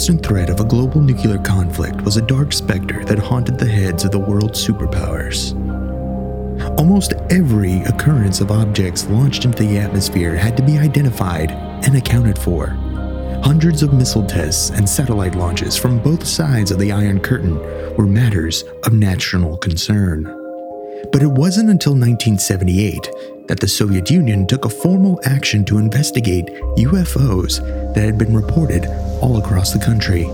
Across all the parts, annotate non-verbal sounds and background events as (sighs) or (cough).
constant threat of a global nuclear conflict was a dark specter that haunted the heads of the world's superpowers. Almost every occurrence of objects launched into the atmosphere had to be identified and accounted for. Hundreds of missile tests and satellite launches from both sides of the Iron Curtain were matters of national concern. But it wasn't until 1978 that the Soviet Union took a formal action to investigate UFOs that had been reported all across the country.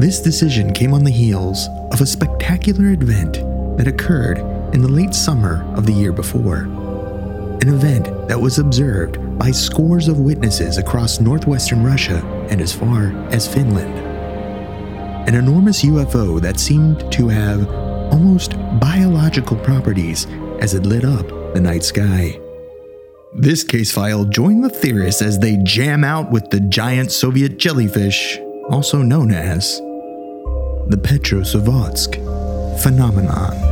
This decision came on the heels of a spectacular event that occurred in the late summer of the year before. An event that was observed by scores of witnesses across northwestern Russia and as far as Finland. An enormous UFO that seemed to have almost biological properties as it lit up the night sky. This case file joined the theorists as they jam out with the giant Soviet jellyfish, also known as the Petrozavodsk phenomenon.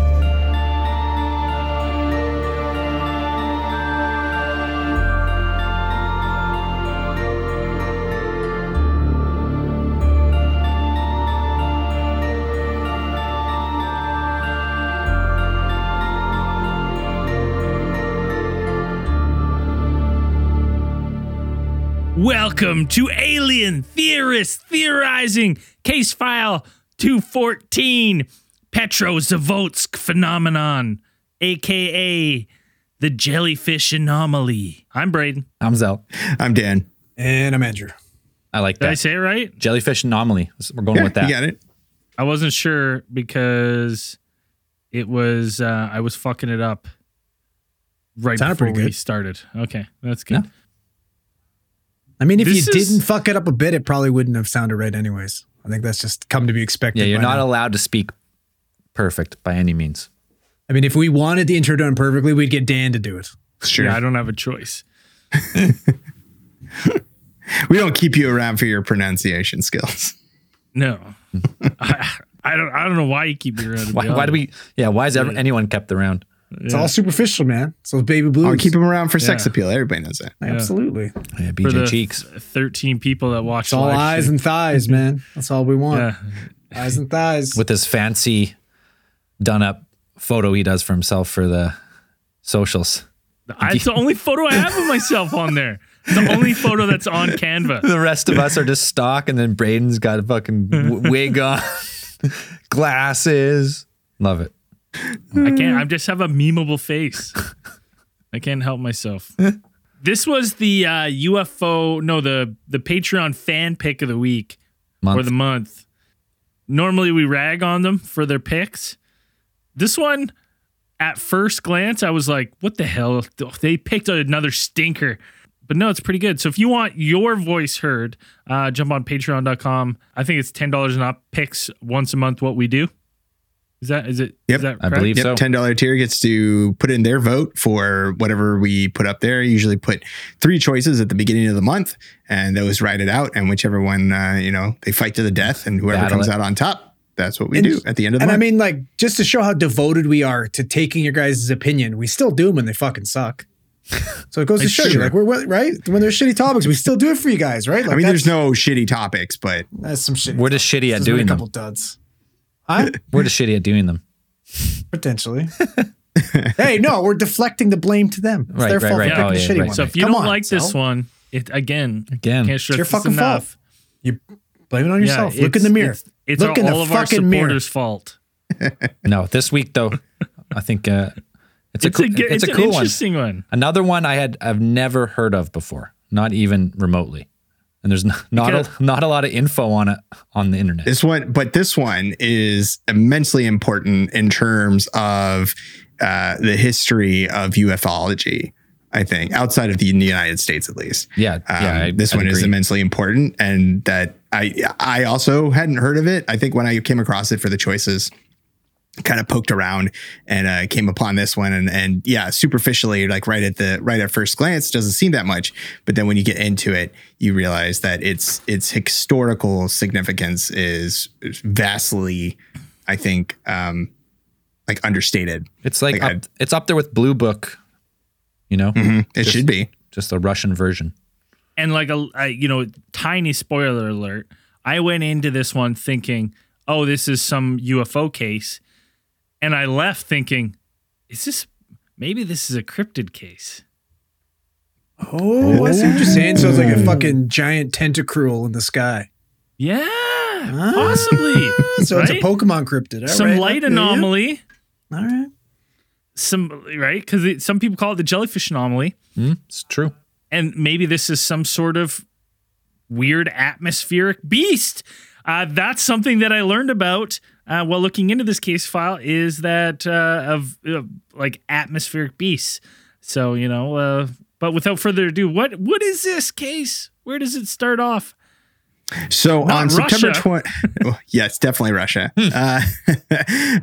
Welcome to Alien Theorists Theorizing Case File 214 Petrozavodsk Phenomenon, aka the Jellyfish Anomaly. I'm Braden. I'm Zell. I'm Dan. And I'm Andrew. I like Did that. I say it right? Jellyfish anomaly. We're going with that. You got it. I wasn't sure because it was uh, I was fucking it up right Sounded before pretty we started. Okay, that's good. Yeah. I mean, if This you is- didn't fuck it up a bit, it probably wouldn't have sounded right, anyways. I think that's just come to be expected. Yeah, you're not now. allowed to speak perfect by any means. I mean, if we wanted the intro done perfectly, we'd get Dan to do it. Sure. Yeah, I don't have a choice. (laughs) we don't keep you around for your pronunciation skills. No, (laughs) I, I don't. I don't know why you keep me around. Why, why do we? Yeah, why is ever, anyone kept around? It's all superficial, man. So baby blues. I'll keep him around for sex Yeah. appeal. Everybody knows that. Absolutely. Yeah, for BJ the Cheeks. thirteen people that watch It's all live eyes stream. and thighs, man. That's all we want. yeah. Eyes and thighs. with his fancy done up photo he does for himself for the socials. I, it's the only photo I have of myself on there. It's the only photo that's on Canva. (laughs) The rest of us are just stock, and then Braden's got a fucking w- wig on, (laughs) glasses. Love it. I can't. I just have a memeable face. I can't help myself. (laughs) This was the uh, UFO. No, the the Patreon fan pick of the week Month. or the month. Normally we rag on them for their picks. This one, at first glance, I was like, "What the hell?" They picked another stinker. But no, it's pretty good. So if you want your voice heard, uh, jump on patreon.com. I think it's $10 and up picks once a month what we do. Is that is it? Yep. is that I believe Yep, so. ten dollar tier gets to put in their vote for whatever we put up there. Usually put three choices at the beginning of the month, and those write it out. And whichever one, uh, you know, they fight to the death, and whoever Battle comes it. out on top, that's what we And- do at the end of the month. And I mean, like, just to show how devoted we are to taking your guys' opinion, we still do them when they fucking suck. So it goes to It's show you, like, we're we're- right when there's shitty topics, we still do it for you guys, right? Like, I mean, there's no shitty topics, but that's some shit. We're just shitty at There's doing a them. couple duds. Huh? (laughs) We're just shitty at doing them. Potentially. (laughs) hey, no, we're deflecting the blame to them. It's Right, their right, fault right. for picking Oh, the yeah, shitty right. one. So if you Come don't on, like this Sal. one, it again, Again. can't stress your this fucking enough. fault. You blame it on yourself. Yeah, Look in the mirror. It's, it's Look all, in the all of our fucking mirror. supporters' fault. (laughs) No, this week though, I think uh, it's, It's a a, cool, it's, it's, a an cool one. interesting one. Another one I had I've never heard of before, not even remotely. And there's not not a, not a lot of info on it on the internet. This one, but this one is immensely important in terms of uh, the history of ufology. I think outside of the United States, at least. Yeah, Um, yeah. I- this I'd one is immensely important, and that I I also hadn't heard of it. I think when I came across it for the choices, kind of poked around and uh, came upon this one, and and yeah, superficially, like right at the right at first glance, doesn't seem that much, but then when you get into it, you realize that its its historical significance is is vastly, I think, um, like understated. It's like, Like, up, it's up there with Blue Book. You know, It Just- should be. just a Russian version. and like a, a you know tiny spoiler alert i went into this one thinking oh this is some ufo case and i left thinking is this maybe this is a cryptid case Oh, I see what you're saying. So it's like a fucking giant tentacruel in the sky. yeah possibly So it's a? Pokemon cryptid. All some right. light Yeah, yeah. anomaly All right. some right because some people call it the jellyfish anomaly Hmm, it's true. and maybe this is some sort of weird atmospheric beast. Uh, that's something that I learned about uh, while looking into this case file is that uh, of uh, like atmospheric beasts. So you know, uh, but without further ado, what what is this case? Where does it start off? So Not on September Russia. 20, yes, definitely Russia. uh,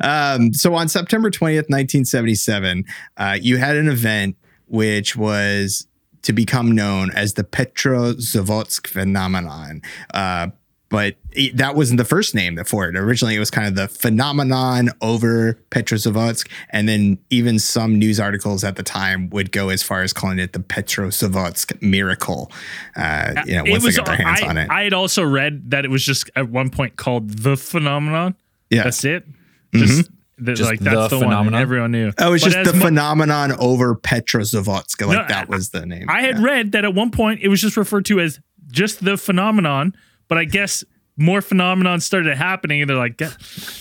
(laughs) um, so on September 20th, 1977, uh, you had an event which was to become known as the Petrozavodsk phenomenon. Uh, but it, that wasn't the first name for it. Originally, it was kind of the phenomenon over Petrozavodsk. And then even some news articles at the time would go as far as calling it the Petrozavodsk miracle. Uh, you know, once they got their hands I, on it. I had also read that it was just at one point called the phenomenon. Yes. That's it. Just, the, Just like that's the the, phenomenon? and everyone knew. Oh, it's But just the mo- phenomenon over Petrozavodsk. Like No, that was the name. I had Yeah. read that at one point it was just referred to as just the phenomenon, but I guess more phenomenon started happening, and they're like, "Yeah,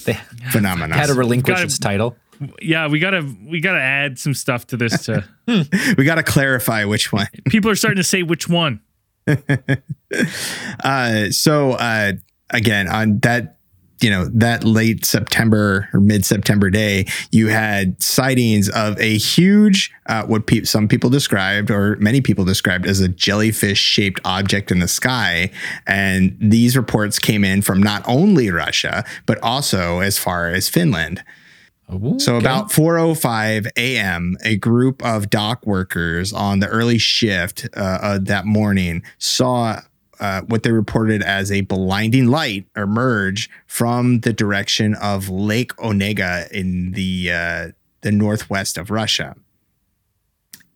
They phenomenon. had to relinquish Gotta- its title. "Yeah, we gotta we gotta add some stuff to this." To (laughs) we got to clarify which one. people are starting to say which one. (laughs) Uh, so uh, again, on that, you know, that late September or mid September day, you had sightings of a huge, uh, what pe- some people described or many people described as a jellyfish shaped object in the sky. And these reports came in from not only Russia, but also as far as Finland. So about 4:05 a.m., a group of dock workers on the early shift uh, uh, that morning saw uh, what they reported as a blinding light emerge from the direction of Lake Onega in the uh, the northwest of Russia.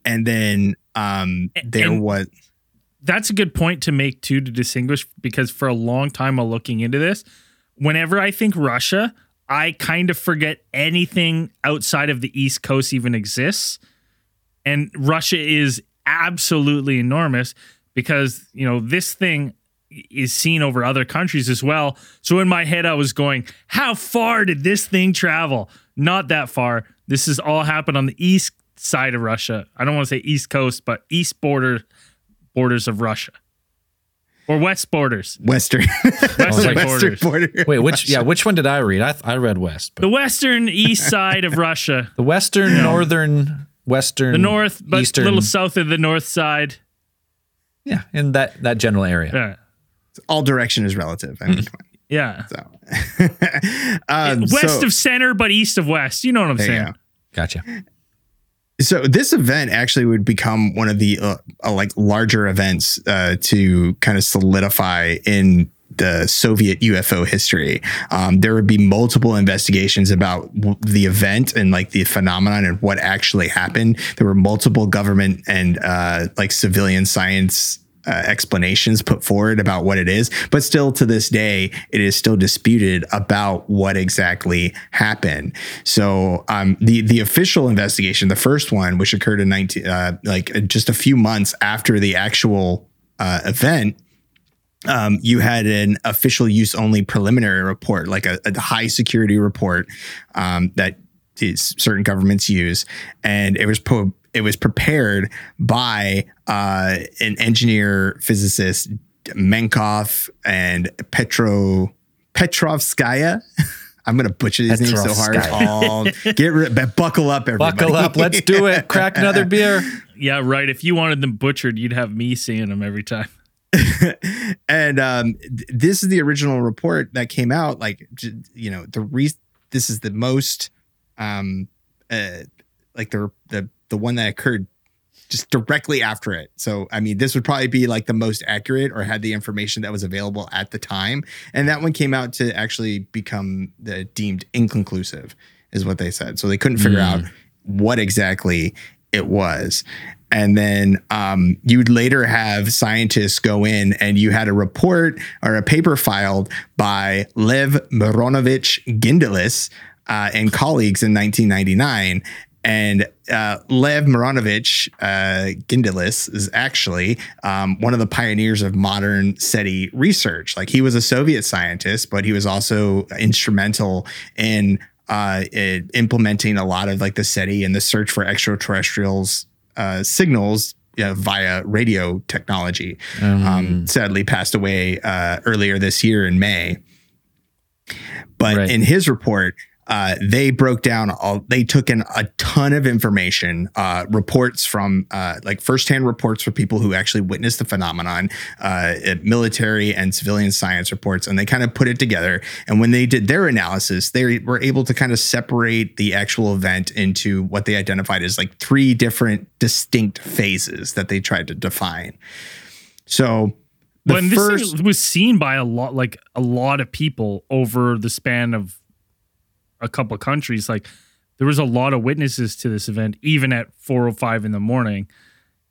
And then um, there and- was That's a good point to make too to distinguish because for a long time while looking into this, whenever I think Russia, I kind of forget anything outside of the East Coast even exists. And Russia is absolutely enormous because, you know, this thing is seen over other countries as well. So in my head, I was going, how far did this thing travel? Not that far. This has all happened on the east side of Russia. I don't want to say east coast, but east border borders of Russia. Or west borders. Western (laughs) Western Western borders. border. Wait, which yeah, which one did I read? I th- I read West, but The western east side of Russia. (laughs) the Western, Northern, Western, The north, but Eastern, a little south of the north side. Yeah, in that that general area. Yeah. All direction is relative. I mean, come on. Yeah. So, (laughs) um, west so- of center, but east of west. You know what I'm saying? go. Gotcha. So this event actually would become one of the uh, uh, like larger events uh, to kind of solidify in the Soviet UFO history. Um, there would be multiple investigations about w- the event and like the phenomenon and what actually happened. There were multiple government and uh, like civilian science uh, explanations put forward about what it is, but still to this day, it is still disputed about what exactly happened. So, um, the the official investigation, the first one, which occurred in nineteen, uh, like uh, just a few months after the actual uh, event, um, you had an official use only preliminary report, like a, a high security report um, that is, certain governments use, and it was po- it was prepared by uh, an engineer physicist Menkov and Petro Petrovskaya. (laughs) I'm gonna butcher these names so hard. Petrovskaya. Get rid, but buckle up, everybody. Buckle up, let's do it. (laughs) Crack another beer. Yeah, right. If you wanted them butchered, you'd have me seeing them every time. (laughs) and um, th- this is the original report that came out. Like, j- you know, the re- this is the most, um, uh, like the the the one that occurred just directly after it. So, I mean, this would probably be like the most accurate or had the information that was available at the time. And that one came out to actually become the deemed inconclusive, is what they said. So they couldn't figure out what exactly it was. and then um, you'd later have scientists go in and you had a report or a paper filed by Lev Mironovich Gindilis uh, and colleagues in 1999 and uh, Lev Mironovich uh, Gindilis is actually um, one of the pioneers of modern SETI research. Like he was a Soviet scientist, but he was also instrumental in uh, implementing a lot of like the SETI and the search for extraterrestrials uh, signals you know, via radio technology. Um, sadly, passed away uh, earlier this year in May. But Right. in his report, uh, they broke down all, they took in a ton of information, uh, reports from uh, like firsthand reports for people who actually witnessed the phenomenon, uh, military and civilian science reports, and they kind of put it together. And when they did their analysis, they were able to kind of separate the actual event into what they identified as like three different distinct phases that they tried to define. So, when first, this was seen by a lot like a lot of people over the span of a couple countries like there was a lot of witnesses to this event even at 405 in the morning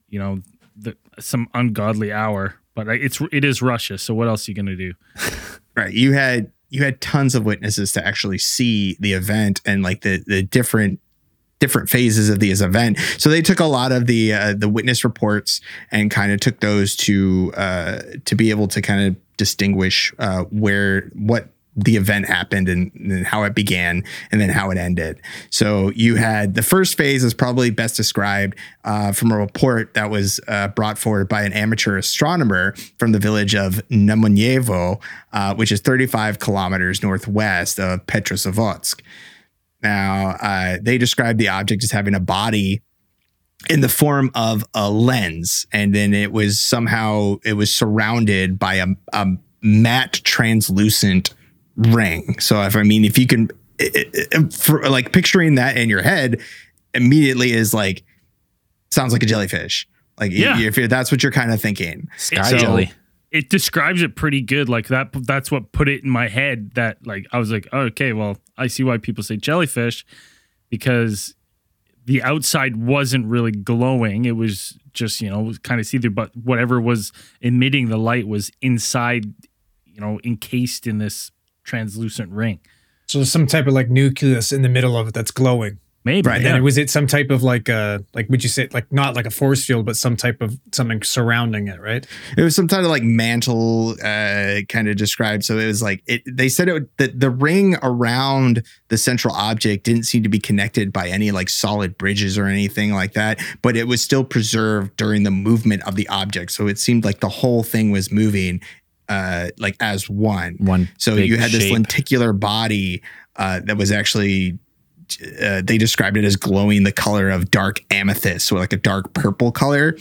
you know the, some ungodly hour but it's it is russia so what else are you going to do? (laughs) Right you had you had tons of witnesses to actually see the event and like the the different different phases of this event. So they took a lot of the uh, the witness reports and kind of took those to uh to be able to kind of distinguish uh where what the event happened and, and how it began and then how it ended. So you had the first phase is probably best described uh, from a report that was uh, brought forward by an amateur astronomer from the village of Nemonyevo, uh, which is 35 kilometers northwest of Petrozavodsk. Now, uh, they described the object as having a body in the form of a lens, and then it was somehow it was surrounded by a, a matte translucent ring. So if I mean, if you can, it, it, for like picturing that in your head, immediately is like sounds like a jellyfish. Like Yeah. if you're, that's what you're kind of thinking. Sky So- uh, jelly. it describes it pretty good like that that's what put it in my head that like i was like oh, okay well i see why people say jellyfish because the outside wasn't really glowing it was just you know kind of see-through but whatever was emitting the light was inside you know encased in this translucent ring So there's some type of like nucleus in the middle of it that's glowing. maybe Right, yeah. And was it some type of like uh like would you say like not like a force field, but some type of something surrounding it, right? It was some type of like mantle, uh, kind of described. So it was like it. They said it would- that the ring around the central object didn't seem to be connected by any like solid bridges or anything like that, but it was still preserved during the movement of the object. So it seemed like the whole thing was moving, uh, like as one. One So you had this shape. lenticular body uh, that was actually. Uh, they described it as glowing the color of dark amethyst, so like a dark purple color,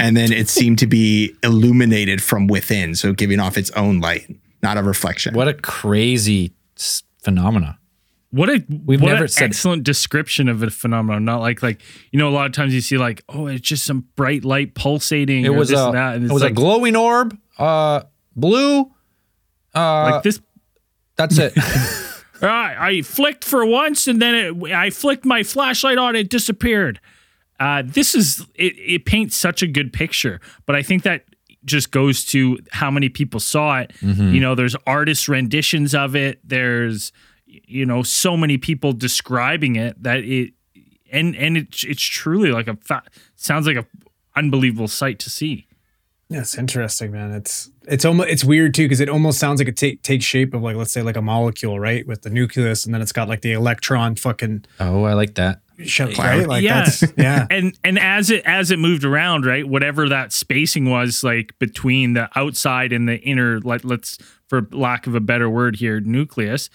and then it seemed to be illuminated from within, so giving off its own light, not a reflection. What a crazy s- phenomena. What a We've what never an said- excellent description of a phenomenon. Not like like you know a lot of times you see like oh it's just some bright light pulsating. It or was this a and that, and it was like, a glowing orb, uh, blue. Uh, like this. that's it. (laughs) Uh, I flicked for once and then it, I flicked my flashlight on. It disappeared. Uh, this is it. It paints such a good picture, but I think that just goes to how many people saw it. You know, there's artist renditions of it. There's you know so many people describing it that it and and it's it's truly like a fa- sounds like a unbelievable sight to see. Yeah, it's interesting, man. It's it's almost it's weird too because it almost sounds like it take takes shape of like let's say like a molecule, right? With the nucleus, and then it's got like the electron fucking oh, I like that. shut right. Like Yeah. that's (laughs) yeah. and and as it as it moved around right whatever that spacing was like between the outside and the inner let, let's for lack of a better word here nucleus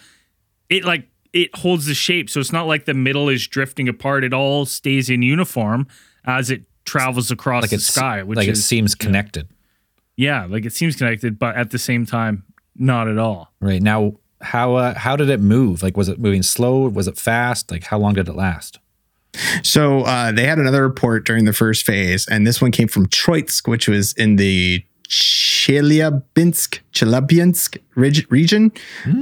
it like it holds the shape so it's not like the middle is drifting apart it all stays in uniform as it travels across Like the sky which like it is seems connected. yeah like it seems connected but at the same time not at all Right now, how uh, how did it move? Like, was it moving slow? Was it fast? Like, how long did it last? So uh, they had another report during the first phase, and this one came from Troitsk, which was in the Chelyabinsk, Chelyabinsk reg- region.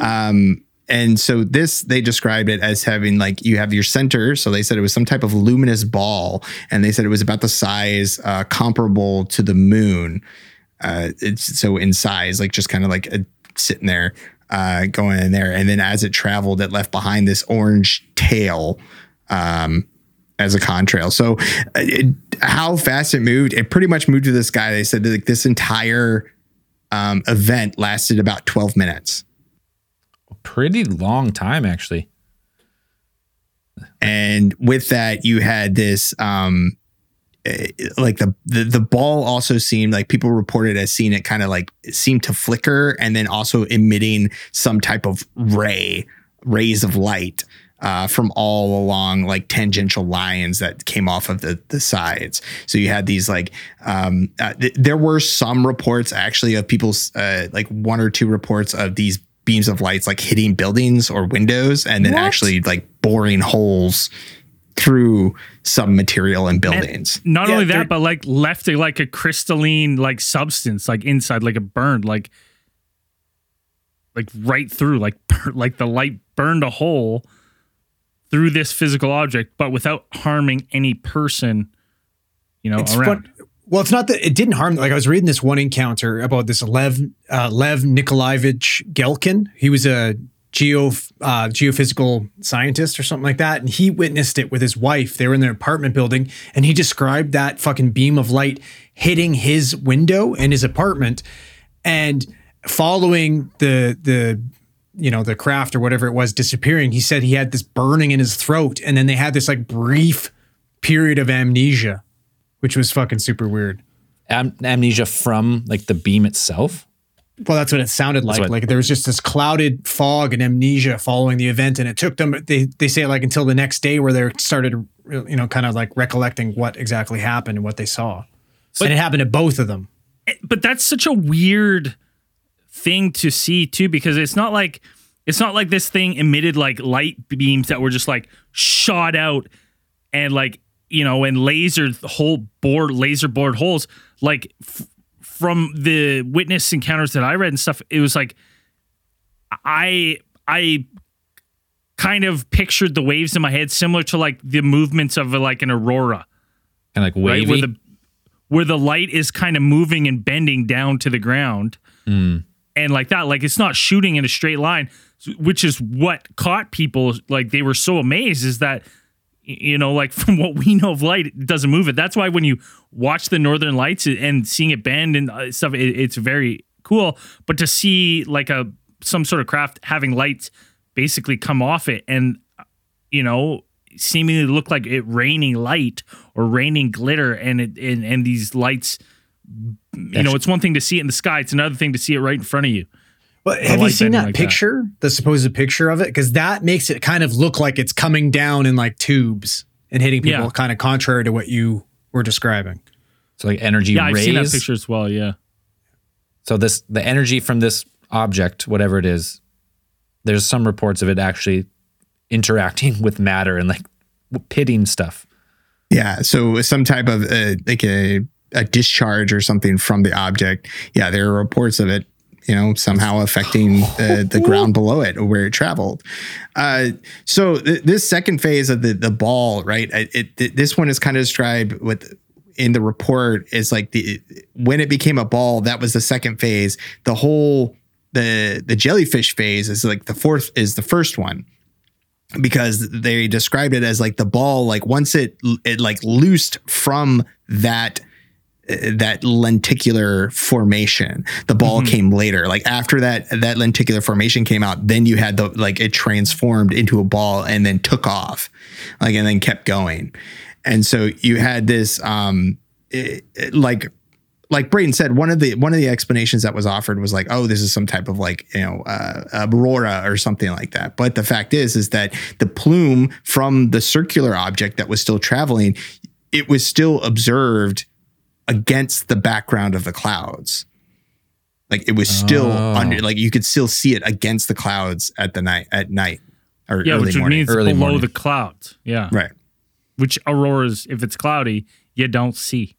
Um, and so this they described it as having like you have your center. So they said it was some type of luminous ball, and they said it was about the size uh, comparable to the moon. Uh, it's so in size, like just kind of like a, sitting there, uh, going in there, and then as it traveled, it left behind this orange tail. Um, as a contrail. So, uh, it, how fast it moved, it pretty much moved to the sky. They said that like, this entire um, event lasted about 12 minutes. Pretty long time, actually. And with that, you had this, um, like the, the the ball also seemed like people reported as seeing it kind of like seemed to flicker and then also emitting some type of ray rays of light uh, from all along like tangential lines that came off of the the sides. So you had these like um, uh, th- there were some reports actually of people's uh, like one or two reports of these beams of lights like hitting buildings or windows and then What? actually like boring holes through some material and buildings. Not Yeah, only that, but like left a, like a crystalline like substance like inside, like it burned, like like right through, like (laughs) like the light burned a hole through this physical object, but without harming any person, you know, It's around. fun- Well, it's not that it didn't harm. Like I was reading this one encounter about this Lev uh, Lev Nikolaevich Gelkin. He was a geo uh, geophysical scientist or something like that, and he witnessed it with his wife. They were in their apartment building, and he described that fucking beam of light hitting his window in his apartment, and following the the you know the craft or whatever it was disappearing. He said he had this burning in his throat, and then they had this like brief period of amnesia which was fucking super weird. Am- amnesia from like the beam itself. Well, that's what it sounded like. what- like there was just this clouded fog and amnesia following the event, and it took them. They they say like until the next day where they started, you know, kind of like recollecting what exactly happened and what they saw. and it happened to both of them. Eh, but that's such a weird thing to see too because it's not like it's not like this thing emitted like light beams that were just like shot out and like you know and laser hole bored laser bored holes like f- from the witness encounters that I read and stuff it was like I I kind of pictured the waves in my head similar to like the movements of like an aurora. Kind of like right? Wavy. where the where the light is kind of moving and bending down to the ground. Hmm. And like that like it's not shooting in a straight line which is what caught people like they were so amazed is that you know like (laughs) from what we know of light it doesn't move it. That's why when you watch the northern lights and seeing it bend and uh, stuff it, it's very cool. But to see like a some sort of craft having lights basically come off it and you know seemingly look like it raining light or raining glitter and it and, and these lights you know it's one thing to see it in the sky it's another thing to see it right in front of you But have you seen that like that. picture, the supposed picture of it? Because that makes it kind of look like it's coming down in like tubes and hitting people, Yeah. kind of contrary to what you were describing. so like energy yeah i've rays. seen that picture as well yeah So this the energy from this object, whatever it is, there's some reports of it actually interacting with matter and like pitting stuff. Yeah. So some type of uh, like a, a discharge or something from the object. Yeah. There are reports of it, you know, somehow affecting the, the ground below it or where it traveled. Uh, so th- this second phase of the, the ball, right? It, it, this one is kind of described with in the report is like the when it became a ball that was the second phase the whole the the jellyfish phase is like the fourth is the first one because they described it as like the ball like once it it like loosed from that that lenticular formation. The ball came later. Like after that that lenticular formation came out then you had the like it transformed into a ball and then took off like and then kept going. And so you had this um it- it- like like Braden said, one of the one of the explanations that was offered was like, oh, this is some type of like you know uh, aurora or something like that. But the fact is, is that the plume from the circular object that was still traveling, it was still observed against the background of the clouds. Like it was still Oh. under, like you could still see it against the clouds at the night at night or yeah early which would morning. mean it's Early below morning. the clouds yeah right. which auroras if it's cloudy you don't see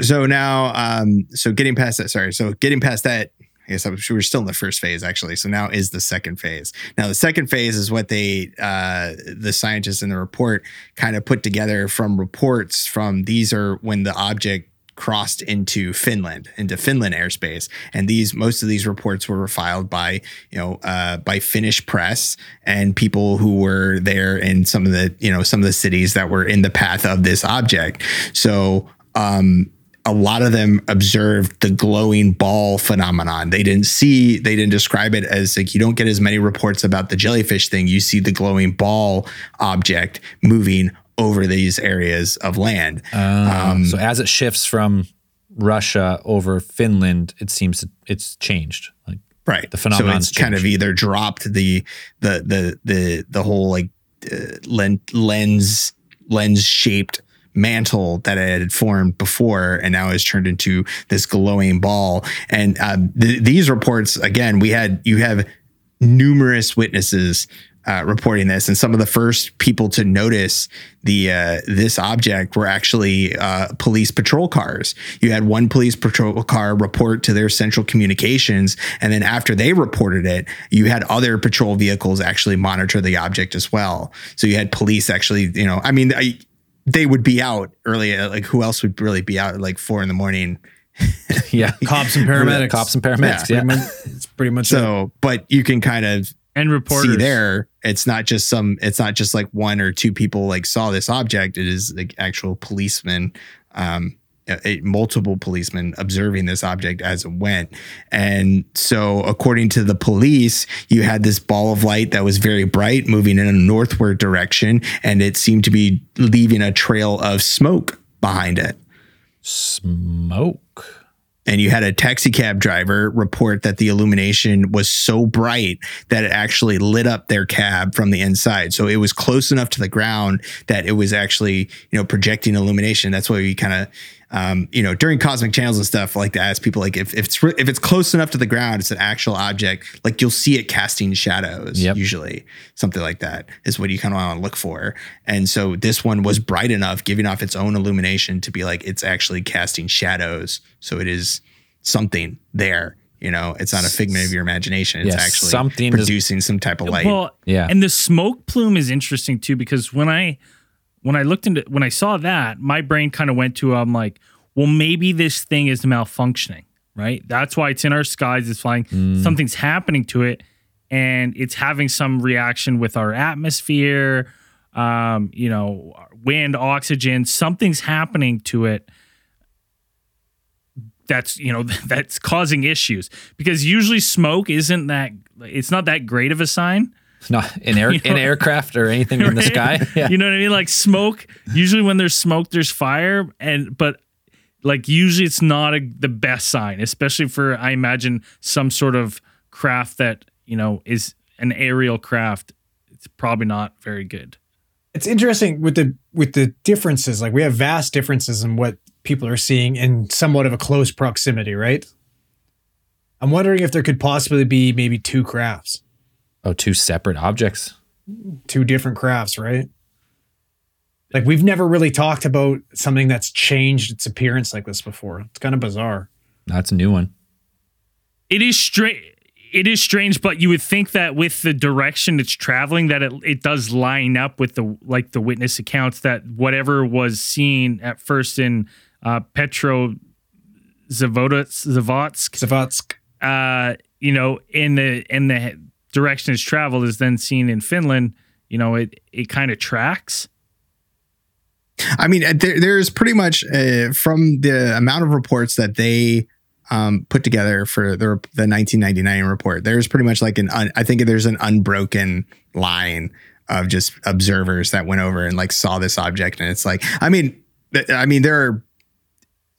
so now um so getting past that sorry so getting past that Was, we were still in the first phase actually. So now is the second phase. Now the second phase is what they, uh, the scientists in the report kind of put together from reports from these are when the object crossed into Finland, into Finland airspace. And these, most of these reports were filed by, you know, uh, by Finnish press and people who were there in some of the, you know, some of the cities that were in the path of this object. So, um, a lot of them observed the glowing ball phenomenon. They didn't see, they didn't describe it as like you don't get as many reports about the jellyfish thing. You see the glowing ball object moving over these areas of land. Um, so as it shifts from Russia over Finland, it seems it's changed. Like right the phenomenon so it's kind of either dropped the the the the the whole like uh, len- lens lens shaped mantle that it had formed before and now has turned into this glowing ball and uh, th- these reports again we had you have numerous witnesses uh, reporting this, and some of the first people to notice the uh, this object were actually uh, police patrol cars. You had one police patrol car report to their central communications, and then after they reported it, you had other patrol vehicles actually monitor the object as well. So you had police actually, you know, I mean, I, they would be out early. Like who else would really be out at like four in the morning? (laughs) (laughs) yeah, Cops and paramedics. cops and paramedics. Pretty Yeah, (laughs) much, it's pretty much it. So, but you can kind of and reporters see there it's not just some it's not just like one or two people like saw this object it is like actual policemen um a, multiple policemen observing this object as it went and so according to the police you had this ball of light that was very bright moving in a northward direction and it seemed to be leaving a trail of smoke behind it smoke. and you had a taxi cab driver report that the illumination was so bright that it actually lit up their cab from the inside. So it was close enough to the ground that it was actually, you know, projecting illumination. That's why we kind of, um, you know, during cosmic channels and stuff, like to ask people like if, if it's re- if it's close enough to the ground, it's an actual object. Like you'll see it casting shadows. Yep. Usually, something like that is what you kind of want to look for. And so this one was bright enough, giving off its own illumination to be like it's actually casting shadows. So it is something there. You know, it's not a figment of your imagination. It's Yes, actually something is- producing some type of light. Well, Yeah. And the smoke plume is interesting too because when I when I looked into when I saw that, my brain kind of went to I'm like, well, maybe this thing is malfunctioning, right? That's why it's in our skies, it's flying. Something's happening to it, and it's having some reaction with our atmosphere, um, you know, wind, oxygen. Something's happening to it that's you know (laughs) that's causing issues because usually smoke isn't that it's not that great of a sign Not in air (laughs) You in aircraft or anything in the sky. (laughs) Yeah. You know what I mean? Like smoke. Usually, when there's smoke, there's fire, and but like usually it's not a, the best sign, especially for I imagine some sort of craft that you know is an aerial craft. It's probably not very good. it's interesting with the with the differences. Like we have vast differences in what people are seeing in somewhat of a close proximity, right? I'm wondering if there could possibly be maybe two crafts, Oh, two separate objects. two different crafts, right? Like we've never really talked about something that's changed its appearance like this before. It's kind of bizarre. That's a new one. It is strange. It is strange, but you would think that with the direction it's traveling, that it it does line up with the like the witness accounts that whatever was seen at first in uh, Petro Zavodsk, Zavodsk Zavatsk. uh, you know, in the in the direction it's traveled is then seen in Finland. You know, it it kind of tracks. I mean, uh, there, there's pretty much uh, from the amount of reports that they um, put together for the, the 1999 report. There's pretty much like an un, I think there's an unbroken line of just observers that went over and like saw this object, and it's like I mean, I mean there are.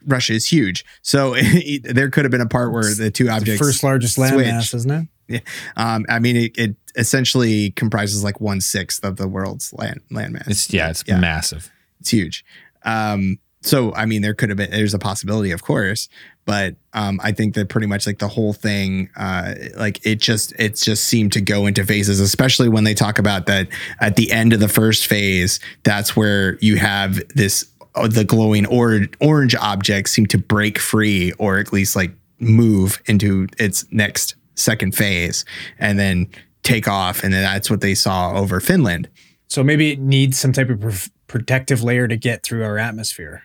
Russia is huge, so (laughs) there could have been a part where the two The objects first largest switched. landmass, isn't it? (laughs) Um, I mean, it, it essentially comprises like one sixth of the world's land landmass. It's yeah, it's Yeah. massive. It's huge. Um, so I mean, there could have been there's a possibility, of course, but um, I think that pretty much like the whole thing, uh, like it just it just seemed to go into phases, especially when they talk about that at the end of the first phase. That's where you have this uh, the glowing or- orange objects seem to break free, or at least like move into its next second phase and then take off. And then that's what they saw over Finland. So maybe it needs some type of pr- protective layer to get through our atmosphere.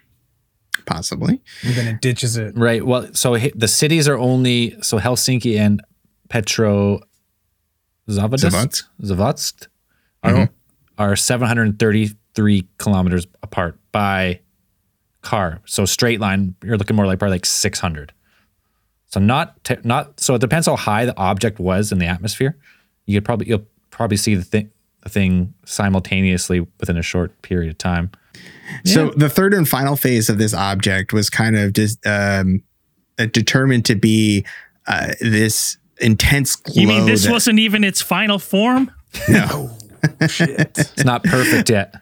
Possibly. And then it ditches it. Right. Well, so the cities are only so Helsinki and Petro Zavadsk Zavodsk. Zavodsk are mm-hmm. are 733 kilometers apart by car. So straight line, you're looking more like probably like 600. So not te- not so it depends how high the object was in the atmosphere. You could probably you'll probably see the thing the thing simultaneously within a short period of time. So the third and final phase of this object was kind of just um, uh, determined to be uh, this intense glow. You mean this that- wasn't even its final form? no. (laughs) It's not perfect yet.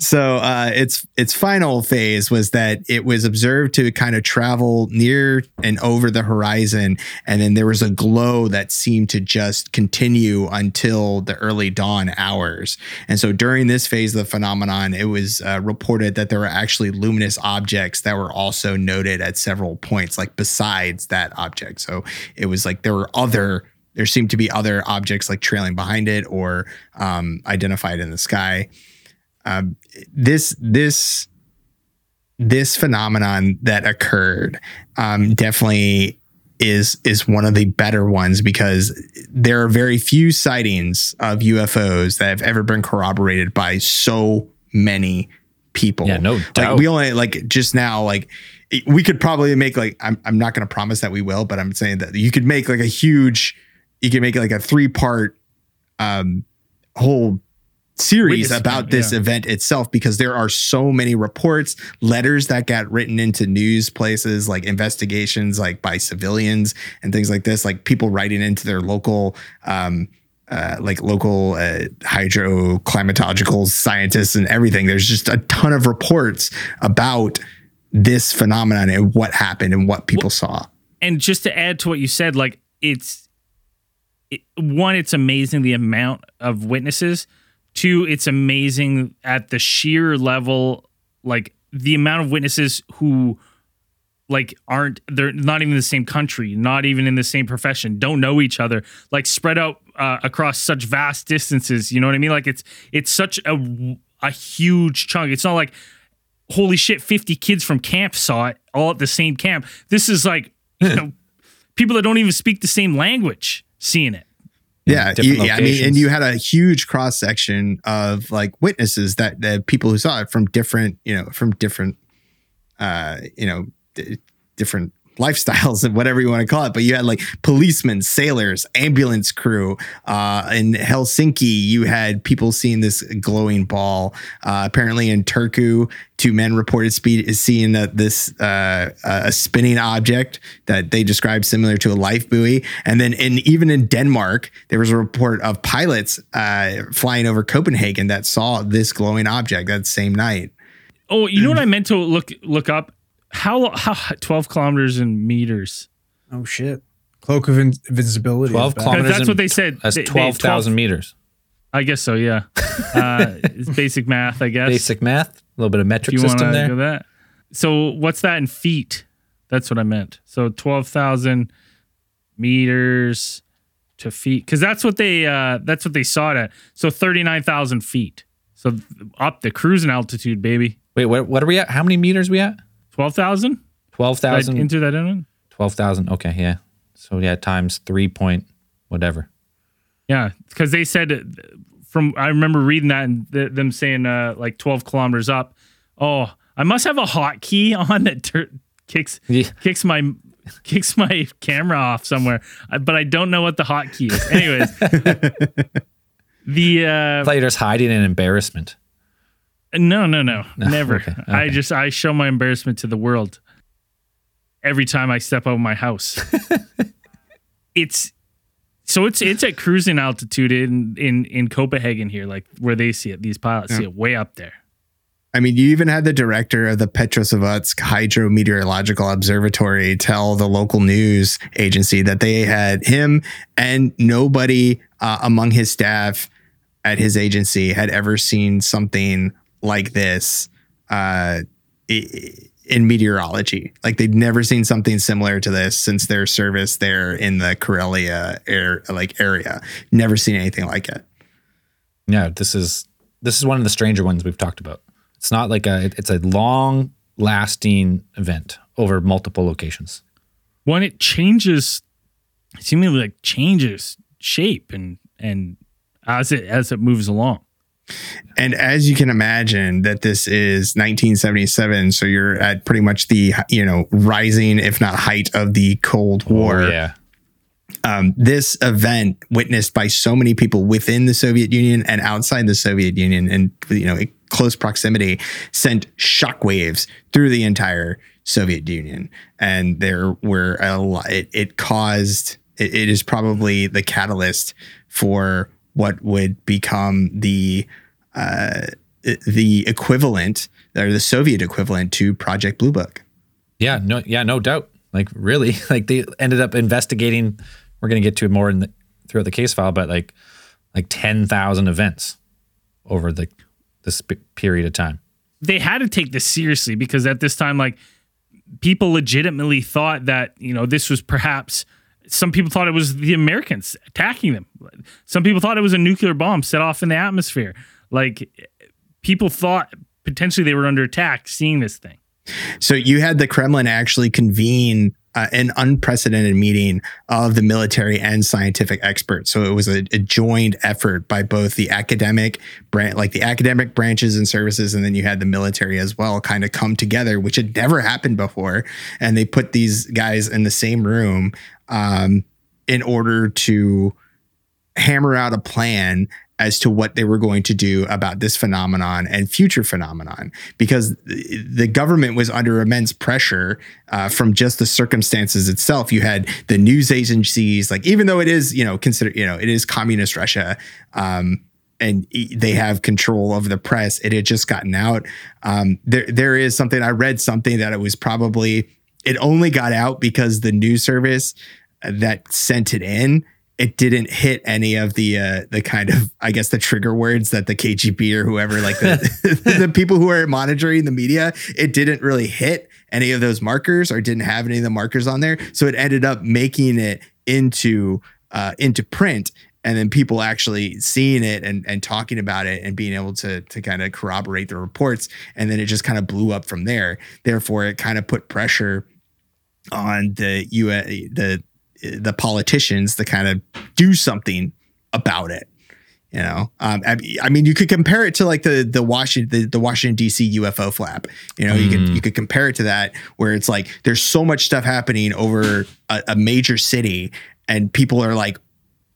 So uh, its its final phase was that it was observed to kind of travel near and over the horizon, and then there was a glow that seemed to just continue until the early dawn hours. And so during this phase of the phenomenon, it was uh, reported that there were actually luminous objects that were also noted at several points, like besides that object. So it was like there were other. There seemed to be other objects like trailing behind it or um, identified in the sky um, this this this phenomenon that occurred um, definitely is is one of the better ones because there are very few sightings of UFOs that have ever been corroborated by so many people. Yeah, no Like doubt. we only like just now like we could probably make like I'm I'm not going to promise that we will, but I'm saying that you could make like a huge you could make like a three part um whole series about this yeah. event itself because there are so many reports, letters that got written into news places, like investigations, like by civilians and things like this, like people writing into their local, um, uh, like local uh, hydroclimatological scientists and everything. There's just a ton of reports about this phenomenon and what happened and what people saw. and just to add to what you said, like it's it, one, it's amazing the amount of witnesses. Two, it's amazing at the sheer level, like the amount of witnesses who like aren't they're not even in the same country, not even in the same profession, don't know each other, like spread out uh, across such vast distances. You know what I mean? Like it's it's such a a huge chunk. It's not like holy shit, 50 kids from camp saw it all at the same camp. This is like, you (laughs) know, people that don't even speak the same language seeing it. Yeah, you, yeah. I mean, and you had a huge cross section of like witnesses that that people who saw it from different, you know, from different, uh, you know, d- different lifestyles and (laughs) whatever you want to call it. But you had like policemen, sailors, ambulance crew. Uh, in Helsinki, you had people seeing this glowing ball. Uh, apparently, in Turku, two men reported speed seeing that this uh, a spinning object that they described similar to a life buoy. And then, in even in Denmark, there was a report of pilots uh, flying over Copenhagen that saw this glowing object that same night. Oh, you know what I meant to look look up? How how 12 kilometers in meters? Oh shit. Cloak of invisibility. 12 kilometers. That's in- what they said. That's They- they- 12,000 meters. I guess so, yeah. (laughs) Uh, it's basic math, I guess. Basic math, a little bit of metric If you system there. go that. So what's that in feet? That's what I meant. So 12,000 meters to feet cuz that's what they uh that's what they saw it at. So 39,000 feet. So up the cruising altitude, baby. Wait, what, what are we at? How many meters we at? 12,000? Did I 12,000. enter that in? 12,000. Okay, yeah. So yeah, times 3 point whatever. Yeah, because they said from I remember reading that and th- them saying uh, like 12 kilometers up. Oh, I must have a hotkey on that tur- kicks Yeah. kicks my kicks my camera off somewhere, I- but I don't know what the hotkey is. Anyways, (laughs) the uh, Players hiding in embarrassment. No, no, no, no (laughs) never. okay, I just I show my embarrassment to the world every time I step out of my house. (laughs) it's so it's it's at cruising altitude in in in Copenhagen here, like where they see it. These pilots see it way up there. I mean, you even had the director of the Petrozavodsk Hydrometeorological Observatory tell the local news agency that they had him and nobody uh, among his staff at his agency had ever seen something like this uh, in meteorology. Like they'd never seen something similar to this since their service there in the Karelia air like area. Never seen anything like it. Yeah, this is this is one of the stranger ones we've talked about. It's not like a it's a long lasting event over multiple locations. When it changes, seemingly like changes shape and and as it as it moves along. And as you can imagine, that this is 1977, so you're at pretty much the you know rising, if not height, of the Cold War. Oh, yeah. Um, this event, witnessed by so many people within the Soviet Union and outside the Soviet Union, and you know, close proximity, sent shockwaves through the entire Soviet Union. And there were a lot. It, it caused. It, it is probably the catalyst for what would become the uh, the equivalent or the Soviet equivalent to Project Blue Book. Yeah, no, yeah, no doubt. Like really, (laughs) like they ended up investigating. We're going to get to it more in the, throughout the case file, but like like ten thousand events over the this period of time. They had to take this seriously because at this time, like people legitimately thought that you know this was perhaps. Some people thought it was the Americans attacking them. Some people thought it was a nuclear bomb set off in the atmosphere. Like people thought potentially they were under attack seeing this thing. So you had the Kremlin actually convene uh, an unprecedented meeting of the military and scientific experts. So it was a, a joined effort by both the academic branch, like the academic branches and services, and then you had the military as well, kind of come together, which had never happened before. And they put these guys in the same room um, in order to hammer out a plan as to what they were going to do about this phenomenon and future phenomenon because the government was under immense pressure uh, from just the circumstances itself. You had the news agencies like even though it is you know consider you know it is communist russia um, and they have control of the press it had just gotten out. Um, there there is something i read something that it was probably it only got out because the news service that sent it in it didn't hit any of the uh, the kind of I guess the trigger words that the KGB or whoever like the (laughs) (laughs) the people who are monitoring the media it didn't really hit any of those markers or didn't have any of the markers on there. So it ended up making it into uh, into print and then people actually seeing it and, and talking about it and being able to to kind of corroborate the reports. And then it just kind of blew up from there. Therefore it kind of put pressure on the US the the politicians to kind of do something about it. You know, um, I, I, mean, you could compare it to like the the Washington the, the Washington D.C. UFO flap. You know, mm. you could you could compare it to that, where it's like there's so much stuff happening over a, a major city, and people are like,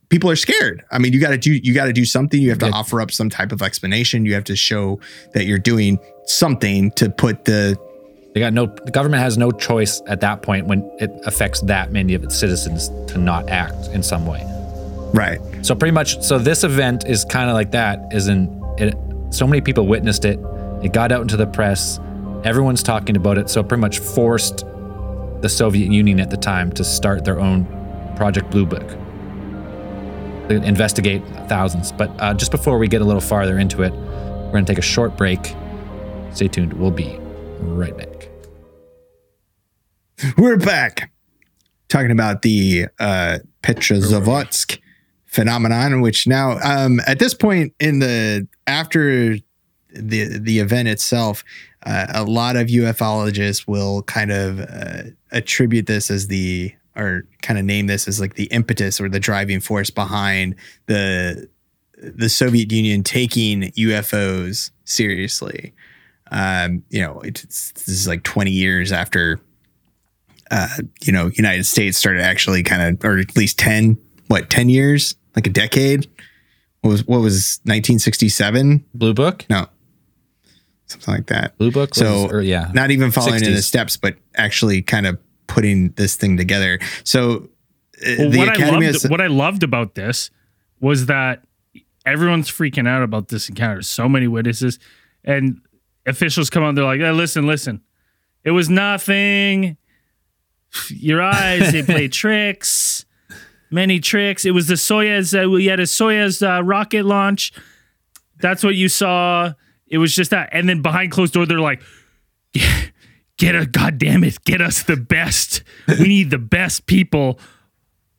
people are scared. I mean, you got to do you got to do something. You have to offer up some type of explanation. You have to show that you're doing something to put the they got no. The government has no choice at that point when it affects that many of its citizens to not act in some way. Right. So pretty much. So this event is kind of like that. Is in it. So many people witnessed it. It got out into the press. Everyone's talking about it. So it pretty much forced the Soviet Union at the time to start their own Project Blue Book. They investigate thousands. But uh, just before we get a little farther into it, we're going to take a short break. Stay tuned. We'll be right back. (laughs) We're back talking about the uh, Petrozavodsk phenomenon, which now um, at this point in the after the the event itself, uh, a lot of ufologists will kind of uh, attribute this as the or kind of name this as like the impetus or the driving force behind the the Soviet Union taking UFOs seriously. Um, you know, it's, this is like 20 years after uh, you know, United States started actually kind of, or at least 10, what, 10 years, like a decade. What was, what was 1967? Blue Book? No, something like that. Blue Book? So, or, yeah. Not even following 60s. in the steps, but actually kind of putting this thing together. So, uh, well, what, I loved, is, what I loved about this was that everyone's freaking out about this encounter. So many witnesses and officials come on. They're like, hey, listen, listen. It was nothing your eyes. They play (laughs) tricks, many tricks. It was the Soyuz. Uh, we had a Soyuz uh, rocket launch. That's what you saw. It was just that. And then behind closed door, they're like, get a goddamn it, get us the best. we need the best people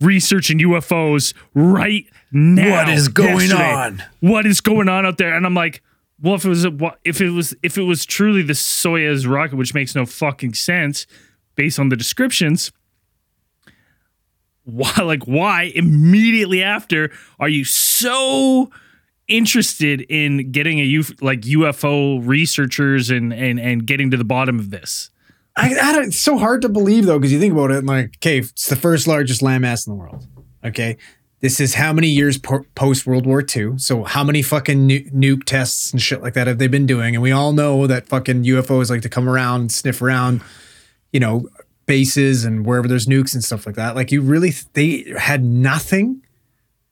researching UFOs right now. What is going yesterday. on? What is going on out there? And I'm like, well, if it was a, if it was if it was truly the Soyuz rocket, which makes no fucking sense based on the descriptions, why (laughs) like why immediately after are you so interested in getting a U, like UFO researchers and and and getting to the bottom of this? I, I it's so hard to believe though, because you think about it, like, okay, it's the first largest landmass in the world. Okay, this is how many years po- post World War II? So how many fucking nu- nuke tests and shit like that have they been doing? And we all know that fucking UFOs like to come around, and sniff around, you know, bases and wherever there's nukes and stuff like that. Like, you really th- they had nothing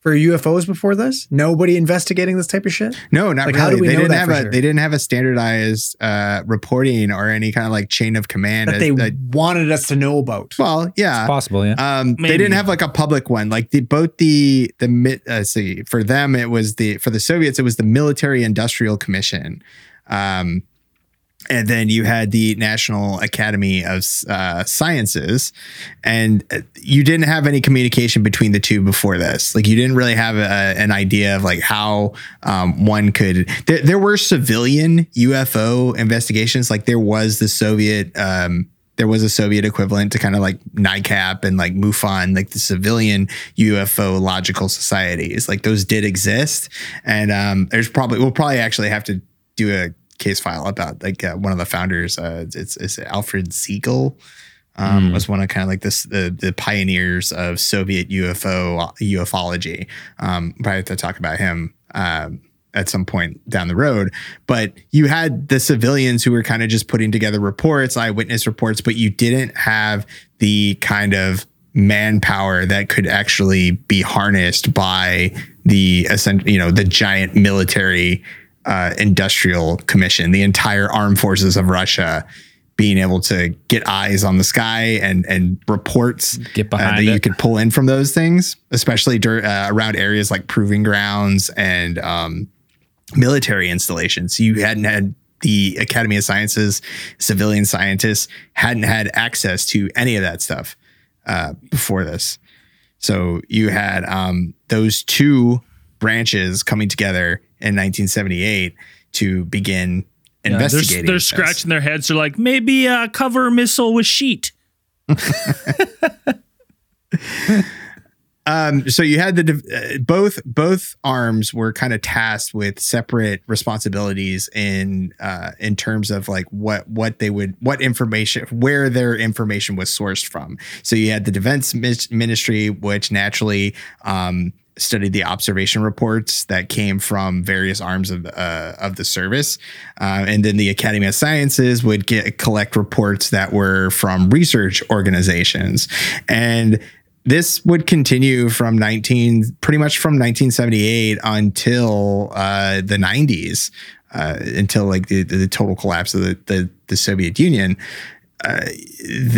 for UFOs before this. Nobody investigating this type of shit. No, not Like, really. how do we they know didn't that have a sure? they didn't have a standardized uh, reporting or any kind of like chain of command. That as- they that- wanted us to know about. well, yeah. Possible, yeah. Um, they didn't have like a public one. Like the both the the mi- uh, see for them it was the for the Soviets it was the Military Industrial Commission, um, and then you had the National Academy of uh, Sciences, and uh, you didn't have any communication between the two before this. Like you didn't really have a, an idea of like how um, one could. There, there were civilian UFO investigations. Like there was the Soviet. Um, there was a Soviet equivalent to kind of like NICAP and like MUFON, like the civilian UFO logical societies. Like those did exist, and um, there's probably we'll probably actually have to do a case file about like uh, one of the founders. Uh, it's, it's Alfred Siegel. Um, was one of kind of like this the the pioneers of Soviet UFO ufology. Um, probably have to talk about him um, at some point down the road. But you had the civilians who were kind of just putting together reports, eyewitness reports, but you didn't have the kind of manpower that could actually be harnessed by the essential, you know, the giant military uh, industrial commission, the entire armed forces of Russia being able to get eyes on the sky and and reports Get uh, that you could pull in from those things, especially dur- uh, around areas like proving grounds and um, military installations. You hadn't had the Academy of Sciences, civilian scientists hadn't had access to any of that stuff uh, before this. So you had um, those two branches coming together in 1978 to begin Yeah, they're, investigating. they're this. scratching their heads. They're like, maybe uh, cover missile with sheet. (laughs) Um, so you had the uh, both both arms were kind of tasked with separate responsibilities in uh, in terms of like what what they would what information where their information was sourced from. So you had the defense ministry, which naturally um, studied the observation reports that came from various arms of uh, of the service, uh, and then the Academy of Sciences would get collect reports that were from research organizations. And this would continue from 19 pretty much from 1978 until uh, the 90s uh, until like the, the total collapse of the, the, the soviet union uh,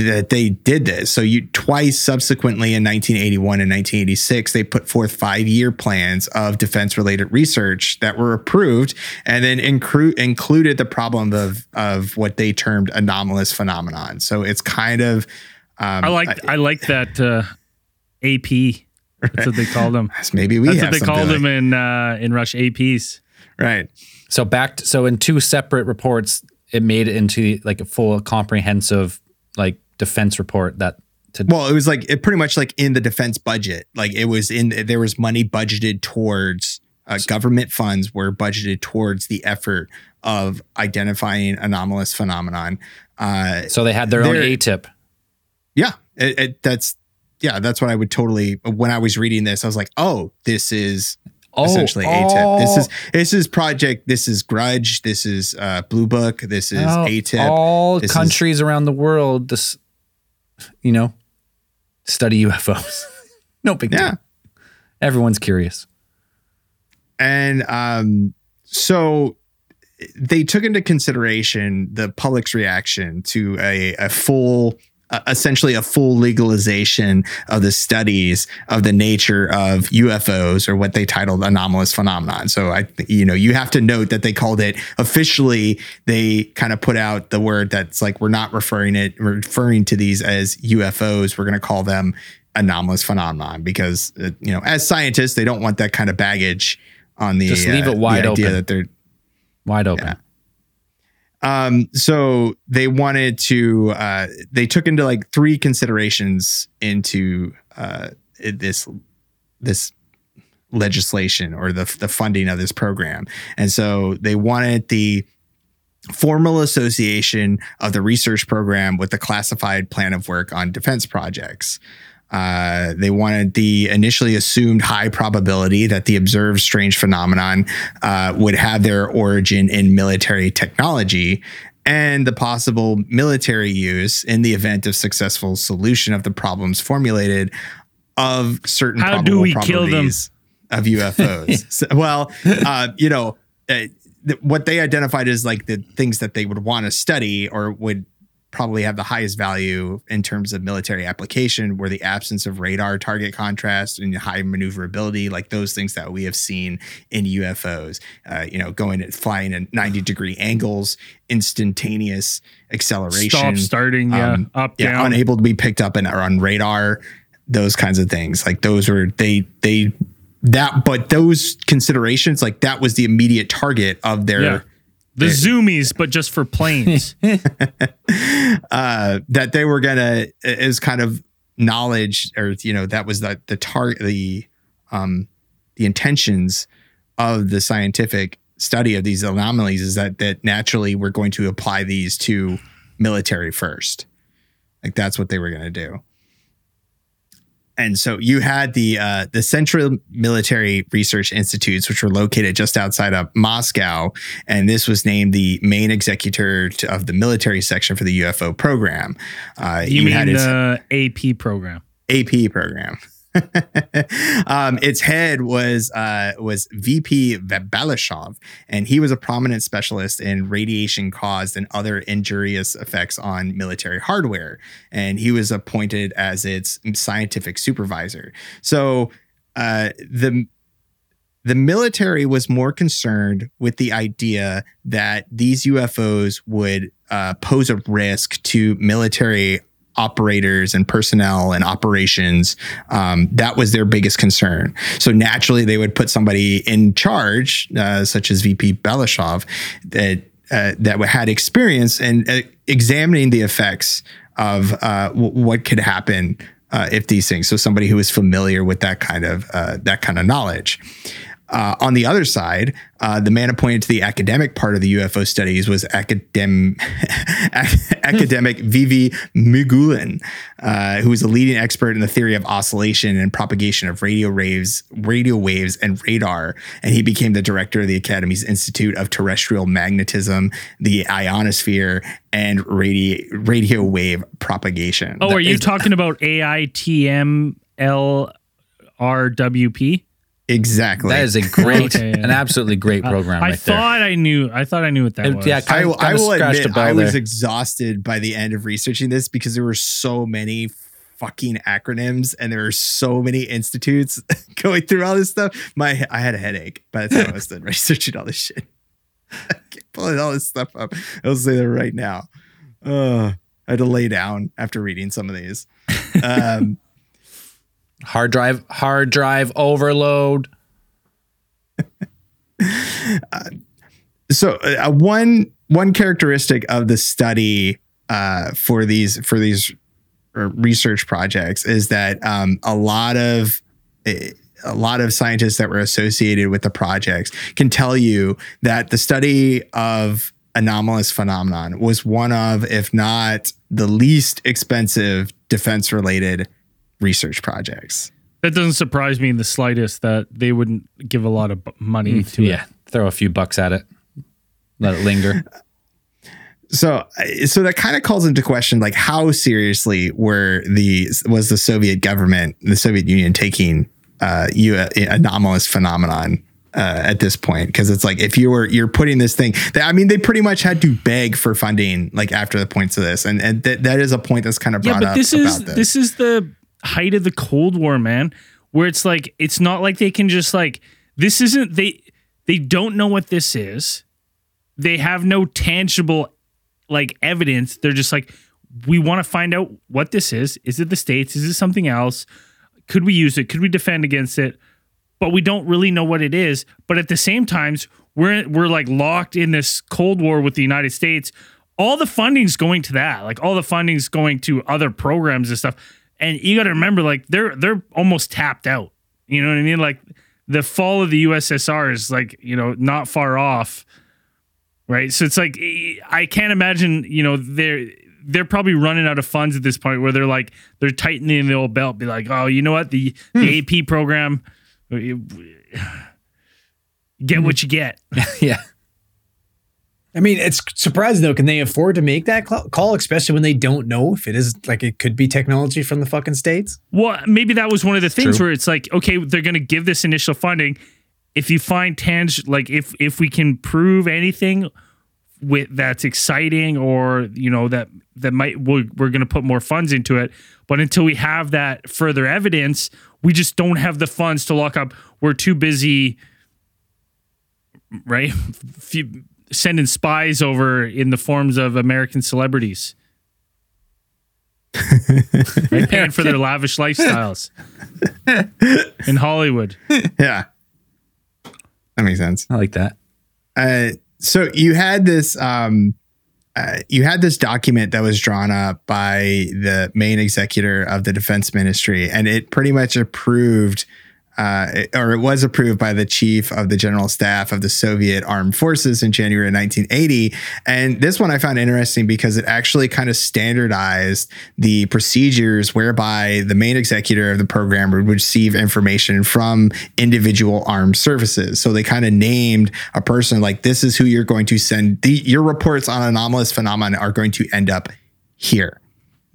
that they did this so you twice subsequently in 1981 and 1986 they put forth five year plans of defense related research that were approved and then incru- included the problem of of what they termed anomalous phenomenon so it's kind of um, I like I like that uh, AP. That's what they called them. (laughs) maybe we That's have what they called like- them in uh, in Rush APs. Right. So back to, so in two separate reports, it made it into like a full comprehensive like defense report that to Well, it was like it pretty much like in the defense budget. Like it was in there was money budgeted towards uh, government funds were budgeted towards the effort of identifying anomalous phenomenon. Uh, so they had their own A tip. yeah, it, it, that's yeah, that's what I would totally. When I was reading this, I was like, oh, this is essentially ATIP. This is this is project. This is Grudge. This is uh, Blue Book. This is All- ATIP. All This is- countries around the world, this you know, study UFOs. (laughs) no big Yeah. deal. Everyone's curious. And um, so they took into consideration the public's reaction to a, a full uh, essentially a full legalization of the studies of the nature of UFOs or what they titled anomalous phenomenon. So I, you know, you have to note that they called it officially. They kind of put out the word that's like we're not referring it referring to these as UFOs. We're going to call them anomalous phenomenon because uh, you know, as scientists, they don't want that kind of baggage on the Just leave uh, it wide open. that they're Wide open. Yeah. Um, so they wanted to, uh, they took into like three considerations into uh, this, this legislation or the, the funding of this program. And so they wanted the formal association of the research program with the classified plan of work on defense projects. Uh, they wanted the initially assumed high probability that the observed strange phenomenon uh, would have their origin in military technology and the possible military use in the event of successful solution of the problems formulated of certain How do we kill them? of UFOs. (laughs) So- well, uh, you know, uh, th- what they identified as like the things that they would want to study or would probably have the highest value in terms of military application were the absence of radar target contrast and high maneuverability, like those things that we have seen in UFOs. Uh, you know, going at flying at 90 degree angles, instantaneous acceleration, Stop, starting, yeah, um, up, yeah, down. unable to be picked up and or on radar, those kinds of things. Like those were they they that, but those considerations, like that was the immediate target of their. Yeah. The zoomies, but just for planes. (laughs) uh, that they were gonna is kind of knowledge or you know that was the the target the um the intentions of the scientific study of these anomalies is that that naturally we're going to apply these to military first like that's what they were going to do and so you had the uh, the Central Military Research Institutes, which were located just outside of Moscow, and this was named the main executor to, of the military section for the UFO program. Uh, You, had mean its the AP program? AP program. (laughs) um, its head was uh, was VP Balashov, and he was a prominent specialist in radiation caused and other injurious effects on military hardware. And he was appointed as its scientific supervisor. So uh, the the military was more concerned with the idea that these UFOs would uh, pose a risk to military operators and personnel and operations. Um, that was their biggest concern. So naturally, they would put somebody in charge, uh, such as VP Balashov, that uh, that had experience in uh, examining the effects of uh, w- what could happen uh, if these things. So somebody who is familiar with that kind of uh, that kind of knowledge. Uh, on the other side, uh, the man appointed to the academic part of the UFO studies was academ- (laughs) academic Vivi Migulin, uh, who was a leading expert in the theory of oscillation and propagation of radio waves, radio waves, and radar. And he became the director of the Academy's Institute of Terrestrial Magnetism, the ionosphere, and radio radio wave propagation. Oh, That are you is- talking (laughs) about AITMLRWP? Exactly? That is a great, (laughs) Okay, yeah. an absolutely great program I right there. thought I knew. I thought I knew what that It- was. yeah, I, Kind of- I kind of will admit, I was there. exhausted by the end of researching this because there were so many fucking acronyms and there were so many institutes (laughs) going through all this stuff. My I had a headache by the time I was done (laughs) researching all this shit. I kept pulling all this stuff up. I'll say that right now. Uh, I had to lay down after reading some of these. Um, hard drive, hard drive overload. so uh, one one characteristic of the study uh, for these for these uh, research projects is that um, a lot of eh, a lot of scientists that were associated with the projects can tell you that the study of anomalous phenomenon was one of if not the least expensive defense related research projects that doesn't surprise me in the slightest that they wouldn't give a lot of bu- money to Yeah, throw a few bucks at it. Let it linger. (laughs) so so that kind of calls into question like how seriously were the was the soviet government the soviet union taking uh U- anomalous phenomenon uh, at this point because it's like if you were you're putting this thing that I mean they pretty much had to beg for funding like after the points of this and and th- that is a point that's kind of brought yeah, but up this is about this. this is the height of the Cold War, man. Where it's like it's not like they can just like this isn't they they don't know what this is. They have no tangible like evidence. They're just like we want to find out what this is. Is it the states? Is it something else? Could we use it? Could we defend against it? But we don't really know what it is. But at the same times, we're we're like locked in this Cold War with the United States. All the funding's going to that. Like all the funding's going to other programs and stuff. And you got to remember, like they're they're almost tapped out. You know what I mean? Like the fall of the USSR is like you know not far off, right? So it's like I can't imagine. You know they're they're probably running out of funds at this point where they're like they're tightening the old belt. Be like, oh, you know what? The the hmm. AP program, (sighs) get hmm. what you get. (laughs) yeah. I mean, it's surprising though. Can they afford to make that call, especially when they don't know if it is like it could be technology from the fucking states? Well, maybe that was one of the things True. where it's like, okay, they're going to give this initial funding. If you find tang, like if if we can prove anything with that's exciting, or you know that that might we're, we're going to put more funds into it. But until we have that further evidence, we just don't have the funds to lock up. We're too busy, right? (laughs) Few- Sending spies over in the forms of American celebrities. right? (laughs) Paying for their lavish lifestyles (laughs) in Hollywood. yeah, that makes sense. I like that. Uh, so you had this um, uh, you had this document that was drawn up by the main executor of the defense ministry, and it pretty much approved. Uh, or it was approved by the chief of the general staff of the Soviet armed forces in January of 1980. And this one I found interesting because it actually kind of standardized the procedures whereby the main executor of the program would receive information from individual armed services. So they kind of named a person like this is who you're going to send. The, your reports on anomalous phenomena are going to end up here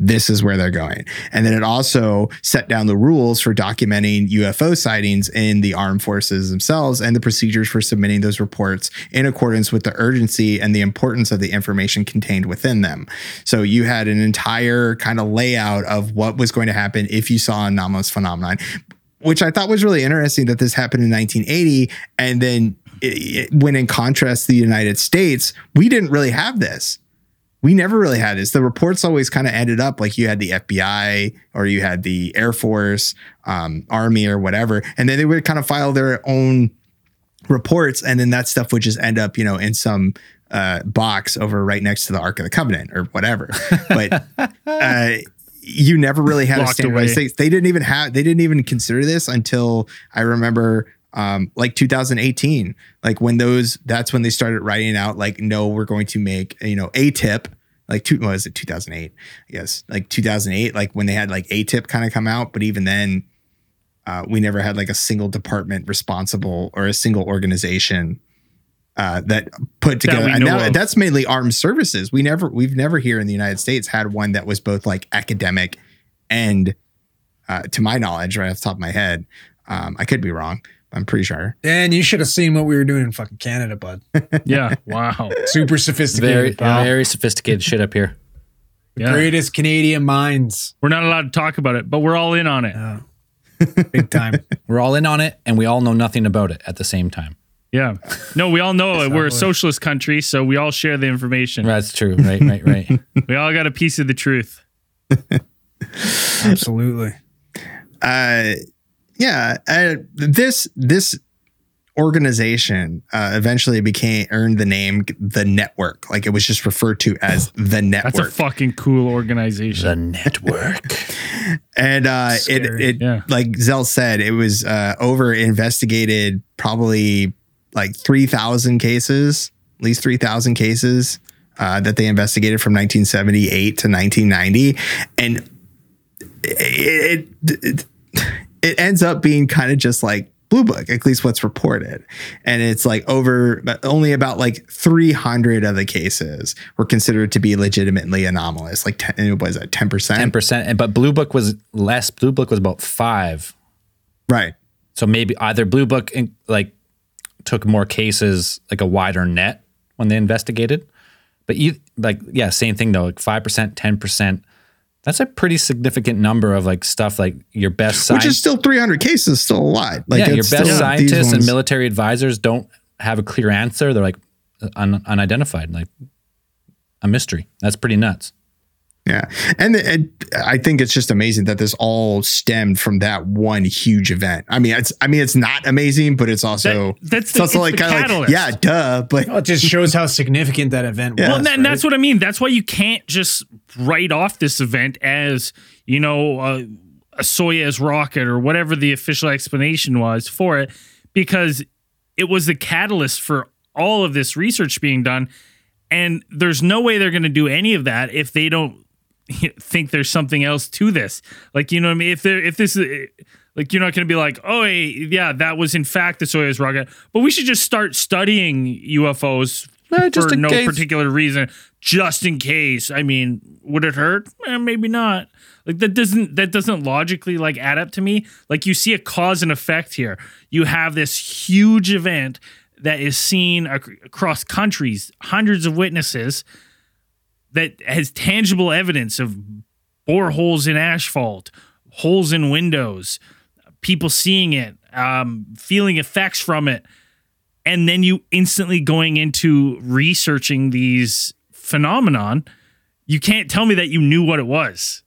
this is where they're going. And then it also set down the rules for documenting UFO sightings in the armed forces themselves and the procedures for submitting those reports in accordance with the urgency and the importance of the information contained within them. So you had an entire kind of layout of what was going to happen if you saw an anomalous phenomenon. Which I thought was really interesting that this happened in 1980. And then it, it, when in contrast the United States, we didn't really have this we never really had this. The reports always kind of ended up like you had the FBI or you had the Air Force, um, Army, or whatever, and then they would kind of file their own reports, and then that stuff would just end up, you know, in some uh, box over right next to the Ark of the Covenant or whatever. But (laughs) uh, you never really had a Locked standardized away. thing. They didn't even have. They didn't even consider this until I remember um, like 2018, like when those, that's when they started writing out, like, no, we're going to make, you know, a tip, like, two, what was it, 2008? I guess, like 2008, like when they had like a tip kind of come out. But even then, uh, we never had like a single department responsible or a single organization uh, that put together. we and now that's mainly armed services. We never, we've never here in the United States had one that was both like academic and, uh, to my knowledge, right off the top of my head, um, I could be wrong. I'm pretty sure. And you should have seen what we were doing in fucking Canada, bud. (laughs) Yeah. Wow. Super sophisticated. Very, pal. very sophisticated shit up here. Yeah. Greatest Canadian minds. We're not allowed to talk about it, but we're all in on it. Yeah. Big time. (laughs) We're all in on it, and we all know nothing about it at the same time. Yeah. No, we all know it. We're a what- socialist country, so we all share the information. That's true. Right, right, right. (laughs) We all got a piece of the truth. Absolutely. Uh, yeah, uh, this this organization uh, eventually became earned the name the network. Like it was just referred to as the network That's a fucking cool organization. the network. (laughs) and uh, it, it Yeah. like Zell said, it was uh, over investigated probably like three thousand cases, at least three thousand cases uh, that they investigated from 1978 to 1990, and it it, it, it ends up being kind of just like Blue Book, at least what's reported, and it's like over only about like 300 of the cases were considered to be legitimately anomalous. Like 10, what was that 10 percent? Ten percent, but Blue Book was less. Blue Book was about five. Right. So maybe either Blue Book in, like took more cases, like a wider net when they investigated. But you like, yeah, same thing though, like five percent, ten percent. That's a pretty significant number of like stuff like your best Which is still 300 cases, still a lot. Like yeah, your best scientists and military advisors don't have a clear answer. They're like un- unidentified, like a mystery. That's pretty nuts. Yeah. And, and I think it's just amazing that this all stemmed from that one huge event. I mean, it's I mean it's not amazing, but it's also That- that's it's the- also it's like the kind of like catalyst. yeah, duh, but Well, it just shows how significant that event Yeah. was. Well, and, that- and that's what I mean. That's why you can't just write off this event as you know uh, a Soyuz rocket or whatever the official explanation was for it, because it was the catalyst for all of this research being done. And there's no way they're going to do any of that if they don't (laughs) think there's something else to this. Like, you know what I mean? If there, if this is like, you're not going to be like, oh, hey, yeah, that was in fact the Soyuz rocket, but we should just start studying UFOs Eh, for no case. particular reason, just in case. I mean, would it hurt? Eh, maybe not. Like that doesn't that doesn't logically like add up to me. Like you see a cause and effect here. You have this huge event that is seen ac- across countries, hundreds of witnesses that has tangible evidence of boreholes in asphalt, holes in windows, people seeing it, um, feeling effects from it, and then you instantly going into researching these phenomenon. You can't tell me that you knew what it was.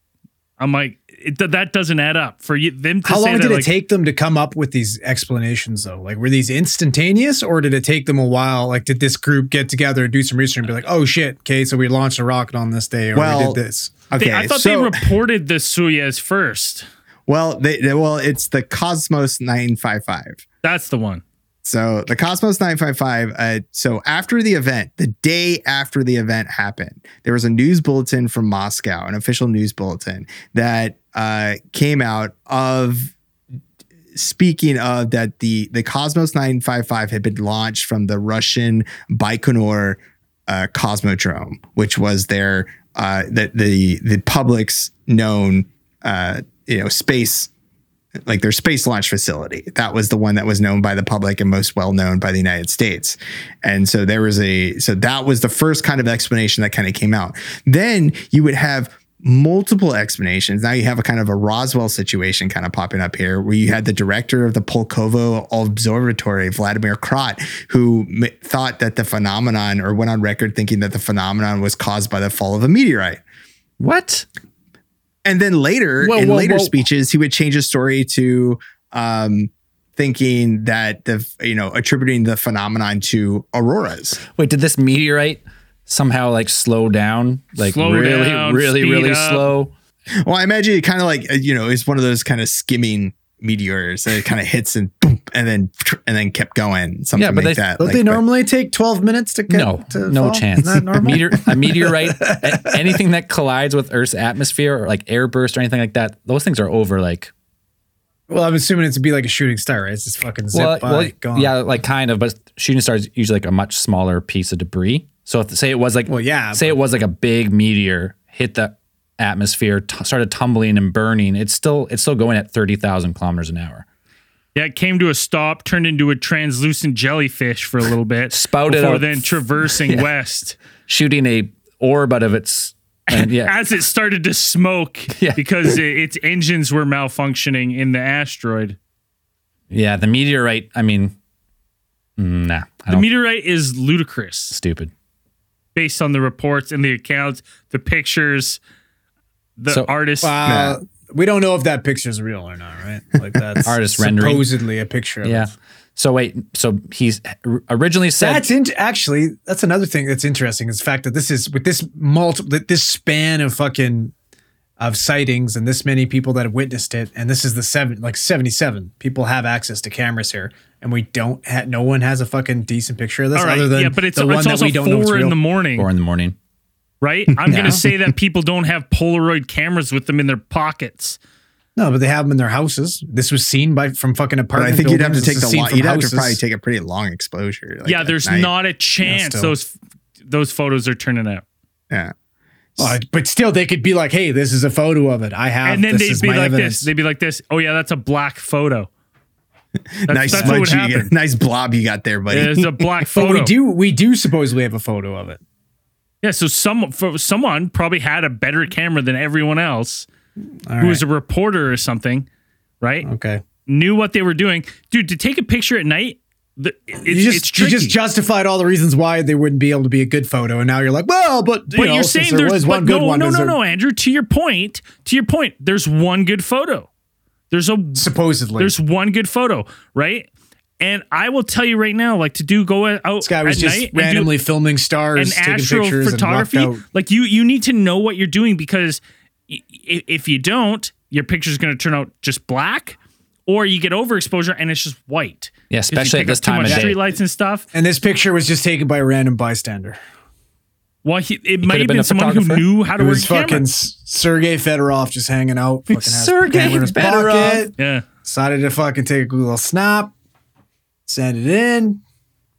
I'm like, it, that doesn't add up for you. Them to How say long that, did it like, take them to come up with these explanations, though? Like, were these instantaneous, or did it take them a while? Like, did this group get together and do some research and be like, "Oh shit, okay, so we launched a rocket on this day, or Well, we did this"? okay. They- I thought so, they reported the Soyuz first. well, they, they- well, it's the Cosmos 955. That's the one. So the Cosmos 955. Uh, so after the event, the day after the event happened, there was a news bulletin from Moscow, an official news bulletin that uh, came out of speaking of that the the Cosmos 955 had been launched from the Russian Baikonur uh, Cosmodrome, which was their uh, the the the public's known uh, you know space like their space launch facility. That was the one that was known by the public and most well known by the United States. And so there was a so that was the first kind of explanation that kind of came out. Then you would have multiple explanations. Now you have a kind of a Roswell situation kind of popping up here where you had the director of the Pulkovo Observatory, Vladimir Krat, who m- thought that the phenomenon or went on record thinking that the phenomenon was caused by the fall of a meteorite. What? And then later, Whoa, in whoa, later whoa. speeches, he would change his story to um, thinking that the you know attributing the phenomenon to auroras. Wait, did this meteorite somehow like slow down? Like Slow really, down, really, really up. slow? Well, I imagine it kind of like uh, you know it's one of those kind of skimming meteors that it kind of hits and boom, and then and then kept going, something Yeah, but like they- that. Don't Like, they but- normally take twelve minutes to get No, to no fall? chance. Isn't that normal? Meteor, a meteorite, (laughs) anything that collides with Earth's atmosphere or like airburst or anything like that, those things are over like well, I'm assuming it to be like a shooting star, right? It's just fucking zip well, by, well, gone. yeah, like kind of, but shooting star is usually like a much smaller piece of debris. So if say it was like Well, yeah, say it was like a big meteor hit the atmosphere, t- started tumbling and burning, it's still it's still going at thirty thousand kilometers an hour. Yeah, it came to a stop, turned into a translucent jellyfish for a little bit, (laughs) Spouted before out. then traversing (laughs) west Shooting a orb out of its and yeah, (laughs) as it started to smoke Yeah. because it, its engines were malfunctioning in the asteroid. yeah, the meteorite. I mean, mm, nah, I The meteorite is ludicrous stupid. based on the reports and the accounts, the pictures, the So- artists. Uh, we don't know if that picture's real or not, right? (laughs) Like that's Artist rendering. supposedly a picture. Yeah. it. So wait, so he's originally said That's in, actually that's another thing that's interesting is the fact that this is with this multiple this span of fucking of sightings and this many people that have witnessed it and this is the seven like 77 people have access to cameras here and we don't ha- no one has a fucking decent picture of this All right, other than yeah, but it's, the it's one that also we don't know it's four in the morning, four in the morning. Right? (laughs) I'm going to say that people don't have Polaroid cameras with them in their pockets. no but they have them in their houses this was seen by from fucking But apartment I think you'd have to take the is seen long, you'd have to probably take a pretty long exposure. like, yeah, there's night. not a chance still. those those photos are turning out. Yeah. Uh, but still they could be like hey this is a photo of it I have and then this they'd is be like evidence. this. They'd be like this. Oh yeah, that's a black photo. (laughs) nice that's what would smudge you get, nice blob you got there, buddy. There's a (laughs) black But photo. we do we do supposedly have a photo of it. Yeah, so some for someone probably had a better camera than everyone else, All who was a reporter or something, right? okay. Knew what they were doing, dude. To take a picture at night, the, it's, You just it's you just justified all the reasons why they wouldn't be able to be a good photo, and now you're like, well, but you but know, you're saying there there's was one good no, one. no, no, there- no, Andrew. To your point, to your point, there's one good photo. There's a Supposedly, there's one good photo, right? And I will tell you right now, like to do go out this guy was at just night do- randomly filming stars, and taking pictures, astrophotography and walked like you you need to know what you're doing because i- i- if you don't your picture's going to turn out just black or you get overexposure and it's just white Yeah, especially at pick this too time much of day. street lights and stuff And this picture was just taken by a random bystander. well he, it might have been been, someone who knew how It to work was a camera fucking S- Sergey Fedorov just hanging out. Fucking has Sergey a camera in Fedorov. pocket. yeah Decided to fucking take a little snap, send it in.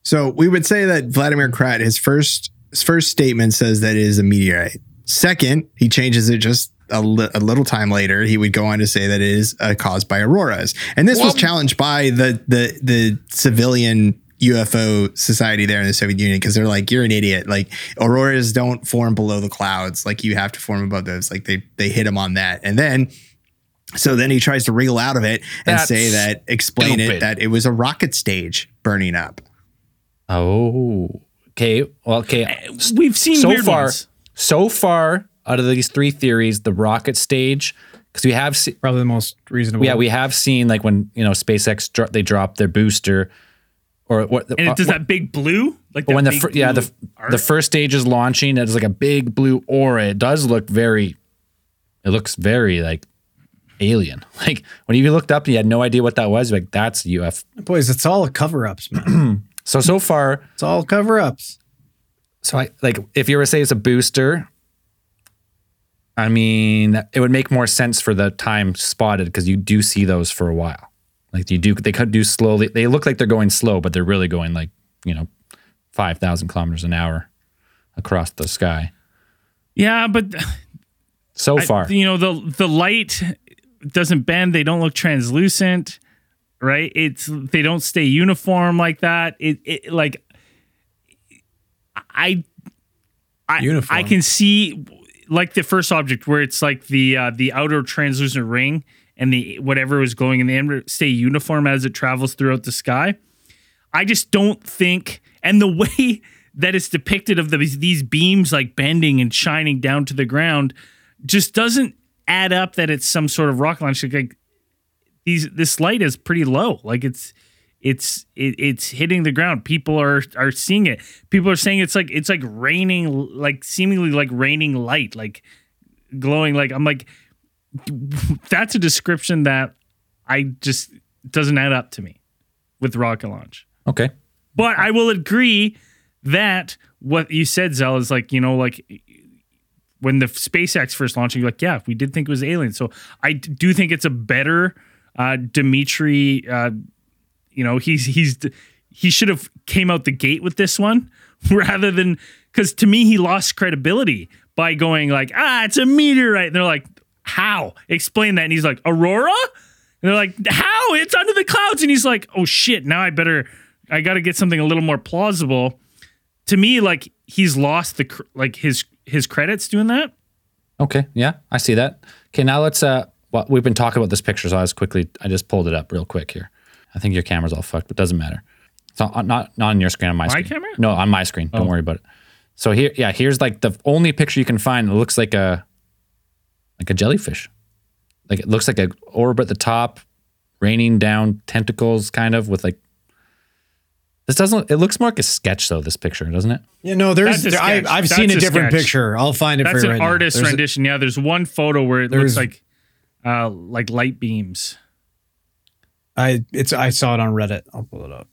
So we would say that Vladimir Krat, his first his first statement says that it is a meteorite. Second, he changes it just a, li- a little time later. He would go on to say that it is uh, caused by auroras, and this was challenged by the the the civilian UFO society there in the Soviet Union because they're like, "You're an idiot! Like auroras don't form below the clouds. Like you have to form above those. Like they they hit him on that, and then." So then he tries to wriggle out of it and That's say that explain it that it was a rocket stage burning up. Oh, okay. Well, okay. Uh, we've seen so weird far, ones so far out of these three theories, the rocket stage, because we have, se- Probably the most reasonable. yeah, we have seen like when you know SpaceX dro- they dropped their booster, or what? and it uh, does that big blue like when the big fir- yeah the arc. the first stage is launching, it's like a big blue aura. It does look very, it looks very like alien. (laughs) Like when you looked up, and you had no idea what that was. Like that's UFO. boys. It's all cover ups, man. (clears throat) So so far, it's all cover ups. So I like if you were to say it's a booster, I mean it would make more sense for the time spotted because you do see those for a while. Like you do they could do slowly. They look like they're going slow, but they're really going like, you know, five thousand kilometers an hour across the sky. yeah but So I- far. you know the the light doesn't bend they don't look translucent right it's they don't stay uniform like that it, it like i I, Uniform. I can see like the first object where it's like the uh, the outer translucent ring and the whatever is glowing in the inner stay uniform as it travels throughout the sky. I just don't think, and the (laughs) way that it's depicted of the, these beams like bending and shining down to the ground just doesn't add up that it's some sort of rocket launch. Like these, this light is pretty low. Like it's, it's, it, it's hitting the ground. People are are seeing it. People are saying it's like it's like raining, like seemingly like raining light, like glowing. Like I'm like, (laughs) that's a description that I just doesn't add up to me with rocket launch. okay. But I will agree that what you said, Zell, is like, you know, like when the SpaceX first launched, you're like, yeah, we did think it was alien. So I do think it's a better uh, Dimitri. Uh, you know, he's he's he should have came out the gate with this one (laughs) rather than because to me he lost credibility by going like, ah, it's a meteorite. And they're like, how? Explain that. And he's like, Aurora. And they're like, how? It's under the clouds. And he's like, oh shit, now I better, I got to get something a little more plausible. To me, like he's lost the like his his credits doing that. Okay. Yeah, I see that. Okay, now let's uh well, we've been talking about this picture, so I was quickly I just pulled it up real quick here. I think your camera's all fucked, but doesn't matter. It's not not, not on your screen, on my, My screen. camera? No, on my screen. Don't worry about it. So here, yeah, here's like the only picture you can find. It looks like a like a jellyfish. Like it looks like a orb at the top, raining down tentacles, kind of with like. This doesn't. It looks more like a sketch, though. This picture, doesn't it? Yeah, no, there's. That's there- I, I've That's seen a a different sketch. picture. I'll find it That's for you an right now. artist There's a- rendition. yeah, there's one photo where it There's- looks like uh like light beams. I it's I saw it on Reddit. I'll pull it up.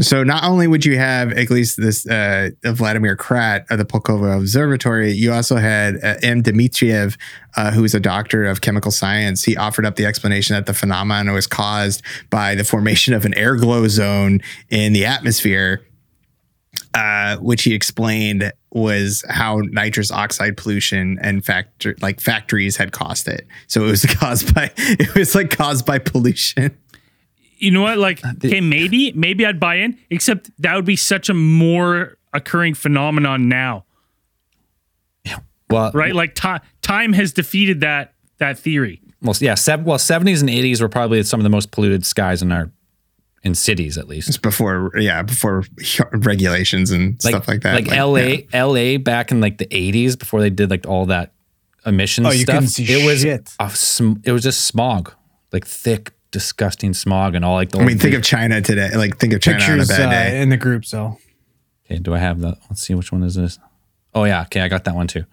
So not only would you have at least this uh, Vladimir Krat of the Pulkovo Observatory, you also had uh, M. Dmitriev, uh, who is a doctor of chemical science. He offered up the explanation that the phenomenon was caused by the formation of an air glow zone in the atmosphere, uh, which he explained was how nitrous oxide pollution and factor like factories had caused it. So it was (laughs) caused by it was like caused by pollution. You know what? Like, uh, okay, maybe, maybe I'd buy in, except that would be such a more occurring phenomenon now, Well, right? Like, ti time has defeated that that theory. well, yeah, sev- well, 70s and 80s were probably some of the most polluted skies in our in cities at least. It's before, yeah, before regulations and stuff like that. Like, yeah. LA, LA back in like the 80s before they did like all that emissions Oh, you stuff. couldn't see it was shit. a sm- it was just smog, like thick, disgusting smog and all like the I mean, think of China today. Like, think of China Pictures on a uh, bad day. in the group, so Okay, do I have the? Let's see which one is this. Oh yeah, okay, I got that one too.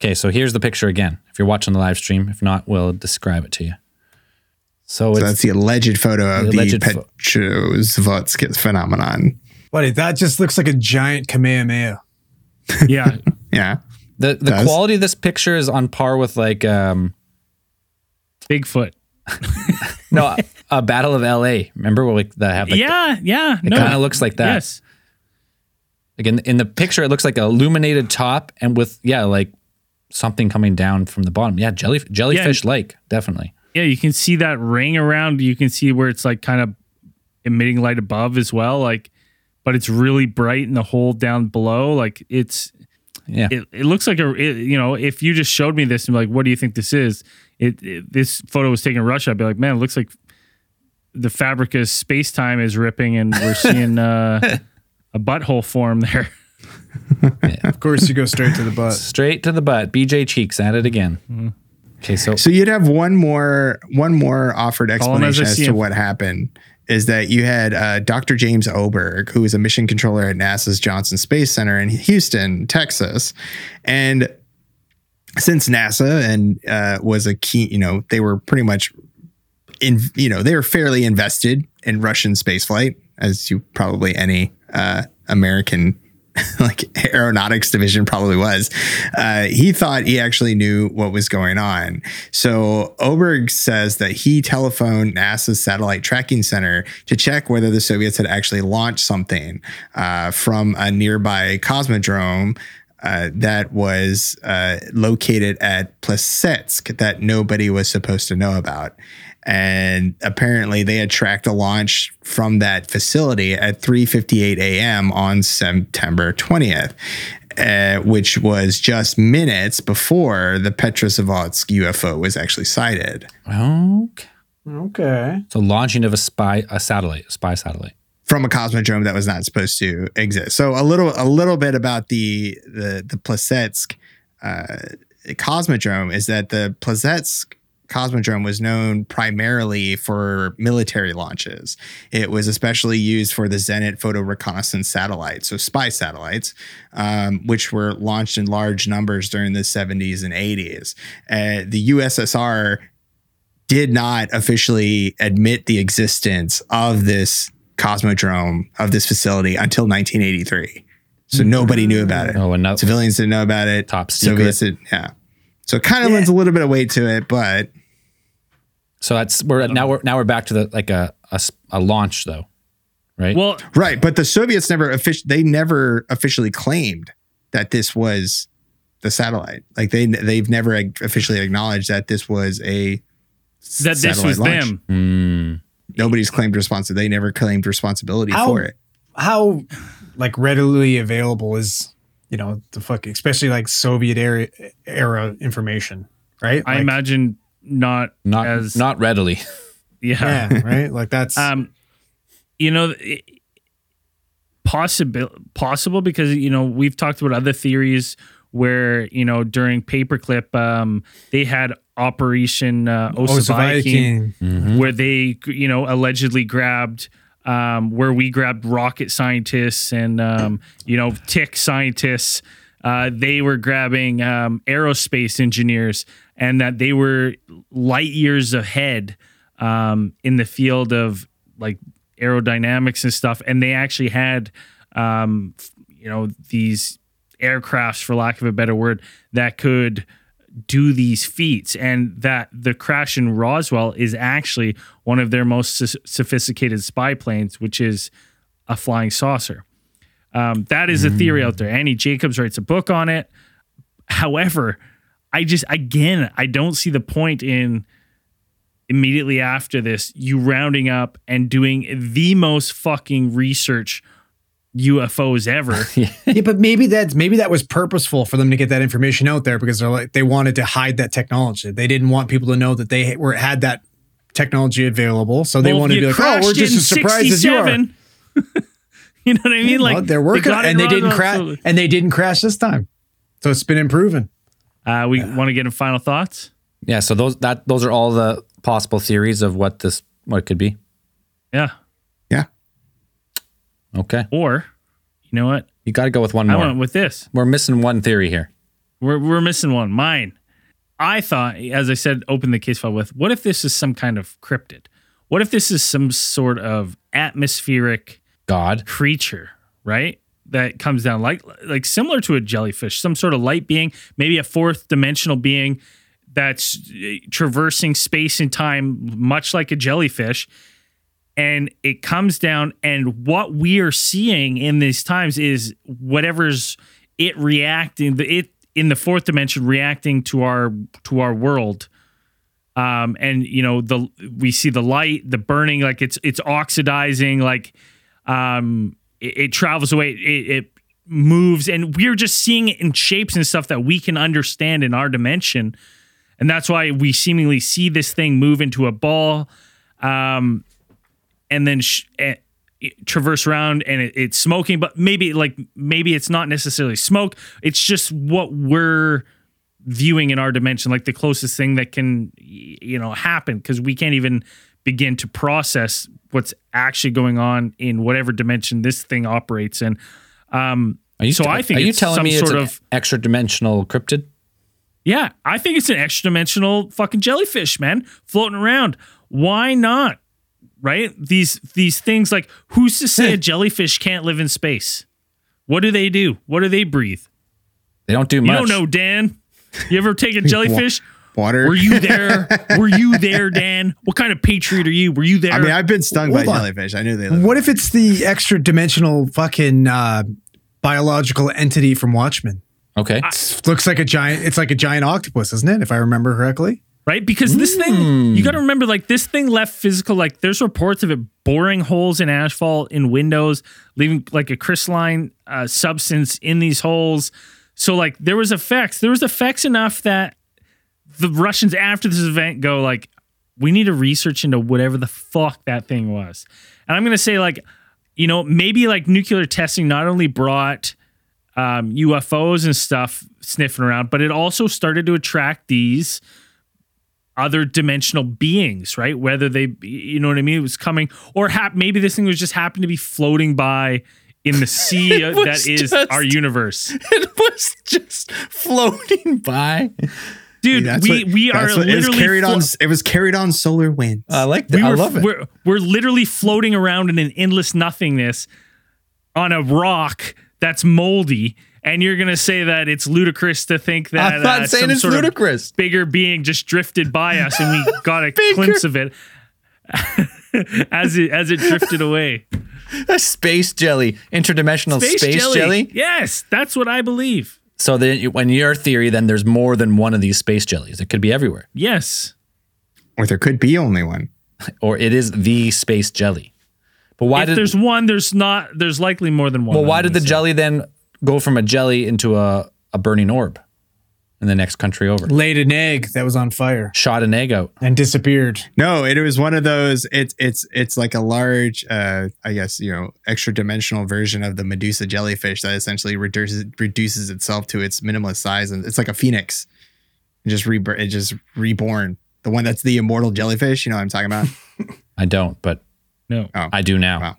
Okay, so here's the picture again. If you're watching the live stream, if not, we'll describe it to you. So So it's that's the alleged photo of The the, alleged pho- phenomenon. buddy, that just looks like a giant Kamehameha. (laughs) Yeah, Yeah. the the does. quality of this picture is on par with like um Bigfoot. (laughs) no a Battle of L.A. Remember where like that happened? like yeah, yeah. it No, kind of looks like that. yes. Like in, in the picture, it looks like a illuminated top and with yeah like something coming down from the bottom. Yeah, jelly jellyfish lake definitely. Yeah, you can see that ring around. You can see where it's like kind of emitting light above as well. Like, but it's really bright in the hole down below. Like it's Yeah, it, it looks like a it, you know if you just showed me this and like what do you think this is it, it this photo was taken in russia i'd be like man it looks like the fabric of space-time is ripping and we're (laughs) seeing uh, a butthole form there (laughs) Of course, you go straight to the butt. straight to the butt. BJ Cheeks at it again. Mm-hmm. Okay, so So you'd have one more one more offered Call him as explanation as to him. what happened is that you had uh, Dr. James Oberg, who is a mission controller at NASA's Johnson Space Center in Houston, Texas, and since NASA and uh, was a key, you know, they were pretty much in, you know, they were fairly invested in Russian spaceflight, as you probably any uh, American (laughs) like aeronautics division probably was. Uh, he thought he actually knew what was going on. So Oberg says that he telephoned NASA's satellite tracking center to check whether the Soviets had actually launched something uh, from a nearby cosmodrome. Uh, that was uh, located at Plesetsk that nobody was supposed to know about. And apparently they had tracked a launch from that facility at 3:58 a.m. on September 20th, uh, which was just minutes before the Petrozavodsk UFO was actually sighted. okay. Okay. So launching of a spy a satellite, a spy satellite. From a cosmodrome that was not supposed to exist. So a little a little bit about the the the Plesetsk uh, cosmodrome is that the Plesetsk cosmodrome was known primarily for military launches. It was especially used for the Zenit photo reconnaissance satellites, so spy satellites, um, which were launched in large numbers during the 70s and 80s. Uh, the USSR did not officially admit the existence of this cosmodrome of this facility until 1983. So nobody knew about it. Oh, another Civilians didn't know about it. Top secret. Soviets did, yeah. So it kind of lends a little bit of weight to it, but So that's we're now we're now we're back to the like a a launch though, right? well right. But the Soviets never officially they never officially claimed that this was the satellite. Like they they've never officially acknowledged that this was a that this was launch. them Mm, Nobody's claimed responsibility. They never claimed responsibility How- for it. How like readily available is you know the fuck especially like Soviet era era information, right? i Like, imagine not not as not readily. (laughs) yeah, Yeah, right. Like that's (laughs) um you know it, possible possible because you know we've talked about other theories where you know during paperclip um they had operation uh, Osavakin, Osaviking. where they you know allegedly grabbed um, where we grabbed rocket scientists and um, you know tick scientists. Uh, they were grabbing um, aerospace engineers and that they were light years ahead um, in the field of like aerodynamics and stuff. And they actually had um, you know these aircrafts for lack of a better word that could do these feats. And that the crash in Roswell is actually one of their most soph- sophisticated spy planes which is a flying saucer. Um, that is a theory out there. Annie Jacobs writes a book on it. However I just again I don't see the point in immediately after this, you rounding up and doing the most fucking research UFOs ever. (laughs) yeah, but maybe that's maybe that was purposeful for them to get that information out there because they're like they wanted to hide that technology. They didn't want people to know that they were had that technology available, so they Well, wanted to you be like, "Oh, we're just in as surprised as you are." 67. (laughs) you know what I mean? Well, Like they're working, got it and they didn't crash, and they didn't crash this time. So it's been improving. Uh, we want to get in final thoughts. Yeah, so those that those are all the possible theories of what this what it could be. Yeah. Yeah. Okay. Or, you know what? You got to go with one I more. went with this. We're missing one theory here. We're we're missing one. Mine. I thought, as I said, open the case file with. What if this is some kind of cryptid? What if this is some sort of atmospheric God. creature, right? That comes down like like similar to a jellyfish, some sort of light being, maybe a fourth dimensional being that's uh, traversing space and time, much like a jellyfish. And it comes down, and what we are seeing in these times is whatever's it reacting, the it in the fourth dimension reacting to our to our world. Um, and you know the we see the light, the burning, like it's it's oxidizing, like um, it, it travels away, it, it moves, and we're just seeing it in shapes and stuff that we can understand in our dimension, and that's why we seemingly see this thing move into a ball, um, and then sh- eh, traverse around and it, it's smoking, but maybe like maybe it's not necessarily smoke. It's just what we're viewing in our dimension like the closest thing that can you know happen because we can't even begin to process what's actually going on in whatever dimension this thing operates in um Are you so t- i think are you it's telling some me it's sort of extra dimensional cryptid? yeah i think it's an extra dimensional fucking jellyfish man floating around why not right these these things like who's to say a (laughs) jellyfish can't live in space what do they do what do they breathe They don't do you much. don't know dan (laughs) you ever take a jellyfish Water. Were you there? (laughs) Were you there, Dan? What kind of patriot are you? Were you there? I mean, I've been stung by Hold on. jellyfish. I knew they. Lived. What if it's the extra dimensional fucking uh, biological entity from Watchmen? Okay. Looks like a giant. It's like a giant octopus, isn't it? If I remember correctly. Right? Because this thing, you got to remember, like this thing left physical. Like there's reports of it boring holes in asphalt in windows, leaving like a crystalline uh, substance in these holes. So like there was effects. There was effects enough that the Russians after this event go like, we need to research into whatever the fuck that thing was. And I'm gonna say like, you know, maybe like nuclear testing not only brought um, UFOs and stuff sniffing around, but it also started to attract these other dimensional beings, right? Whether they, you know what I mean, it was coming, or hap- maybe this thing was just happened to be floating by in the sea (laughs) uh, that is just- our universe, it was just floating by. dude. That's we what- we are that's what- it was literally carried flo- on. It was carried on solar winds. I like that. we I love it. We're, we're literally floating around in an endless nothingness on a rock that's moldy. And you're gonna say that it's ludicrous to think that I'm not uh, saying some it's sort of ludicrous. bigger being just drifted by us and we (laughs) got a glimpse of it (laughs) as it as it drifted away. (laughs) A space jelly, interdimensional space, jelly. Yes, that's what I believe. So then, when your theory, then there's more than one of these space jellies. It could be everywhere, Yes. or there could be only one. or it is the space jelly. But why if did there's one, there's not there's likely more than one. well? Why did the underneath it. jelly then go from a jelly into a, a burning orb in the next country over? Laid an egg that was on fire Shot an egg out. and disappeared. No, it was one of those. It's it's it's like a large, uh, I guess you know, extra dimensional version of the Medusa jellyfish that essentially reduces reduces itself to its minimalist size, and it's like a phoenix. It just re it just reborn. The one that's the immortal jellyfish. You know what I'm talking about? (laughs) I don't, but No. I do now. Wow.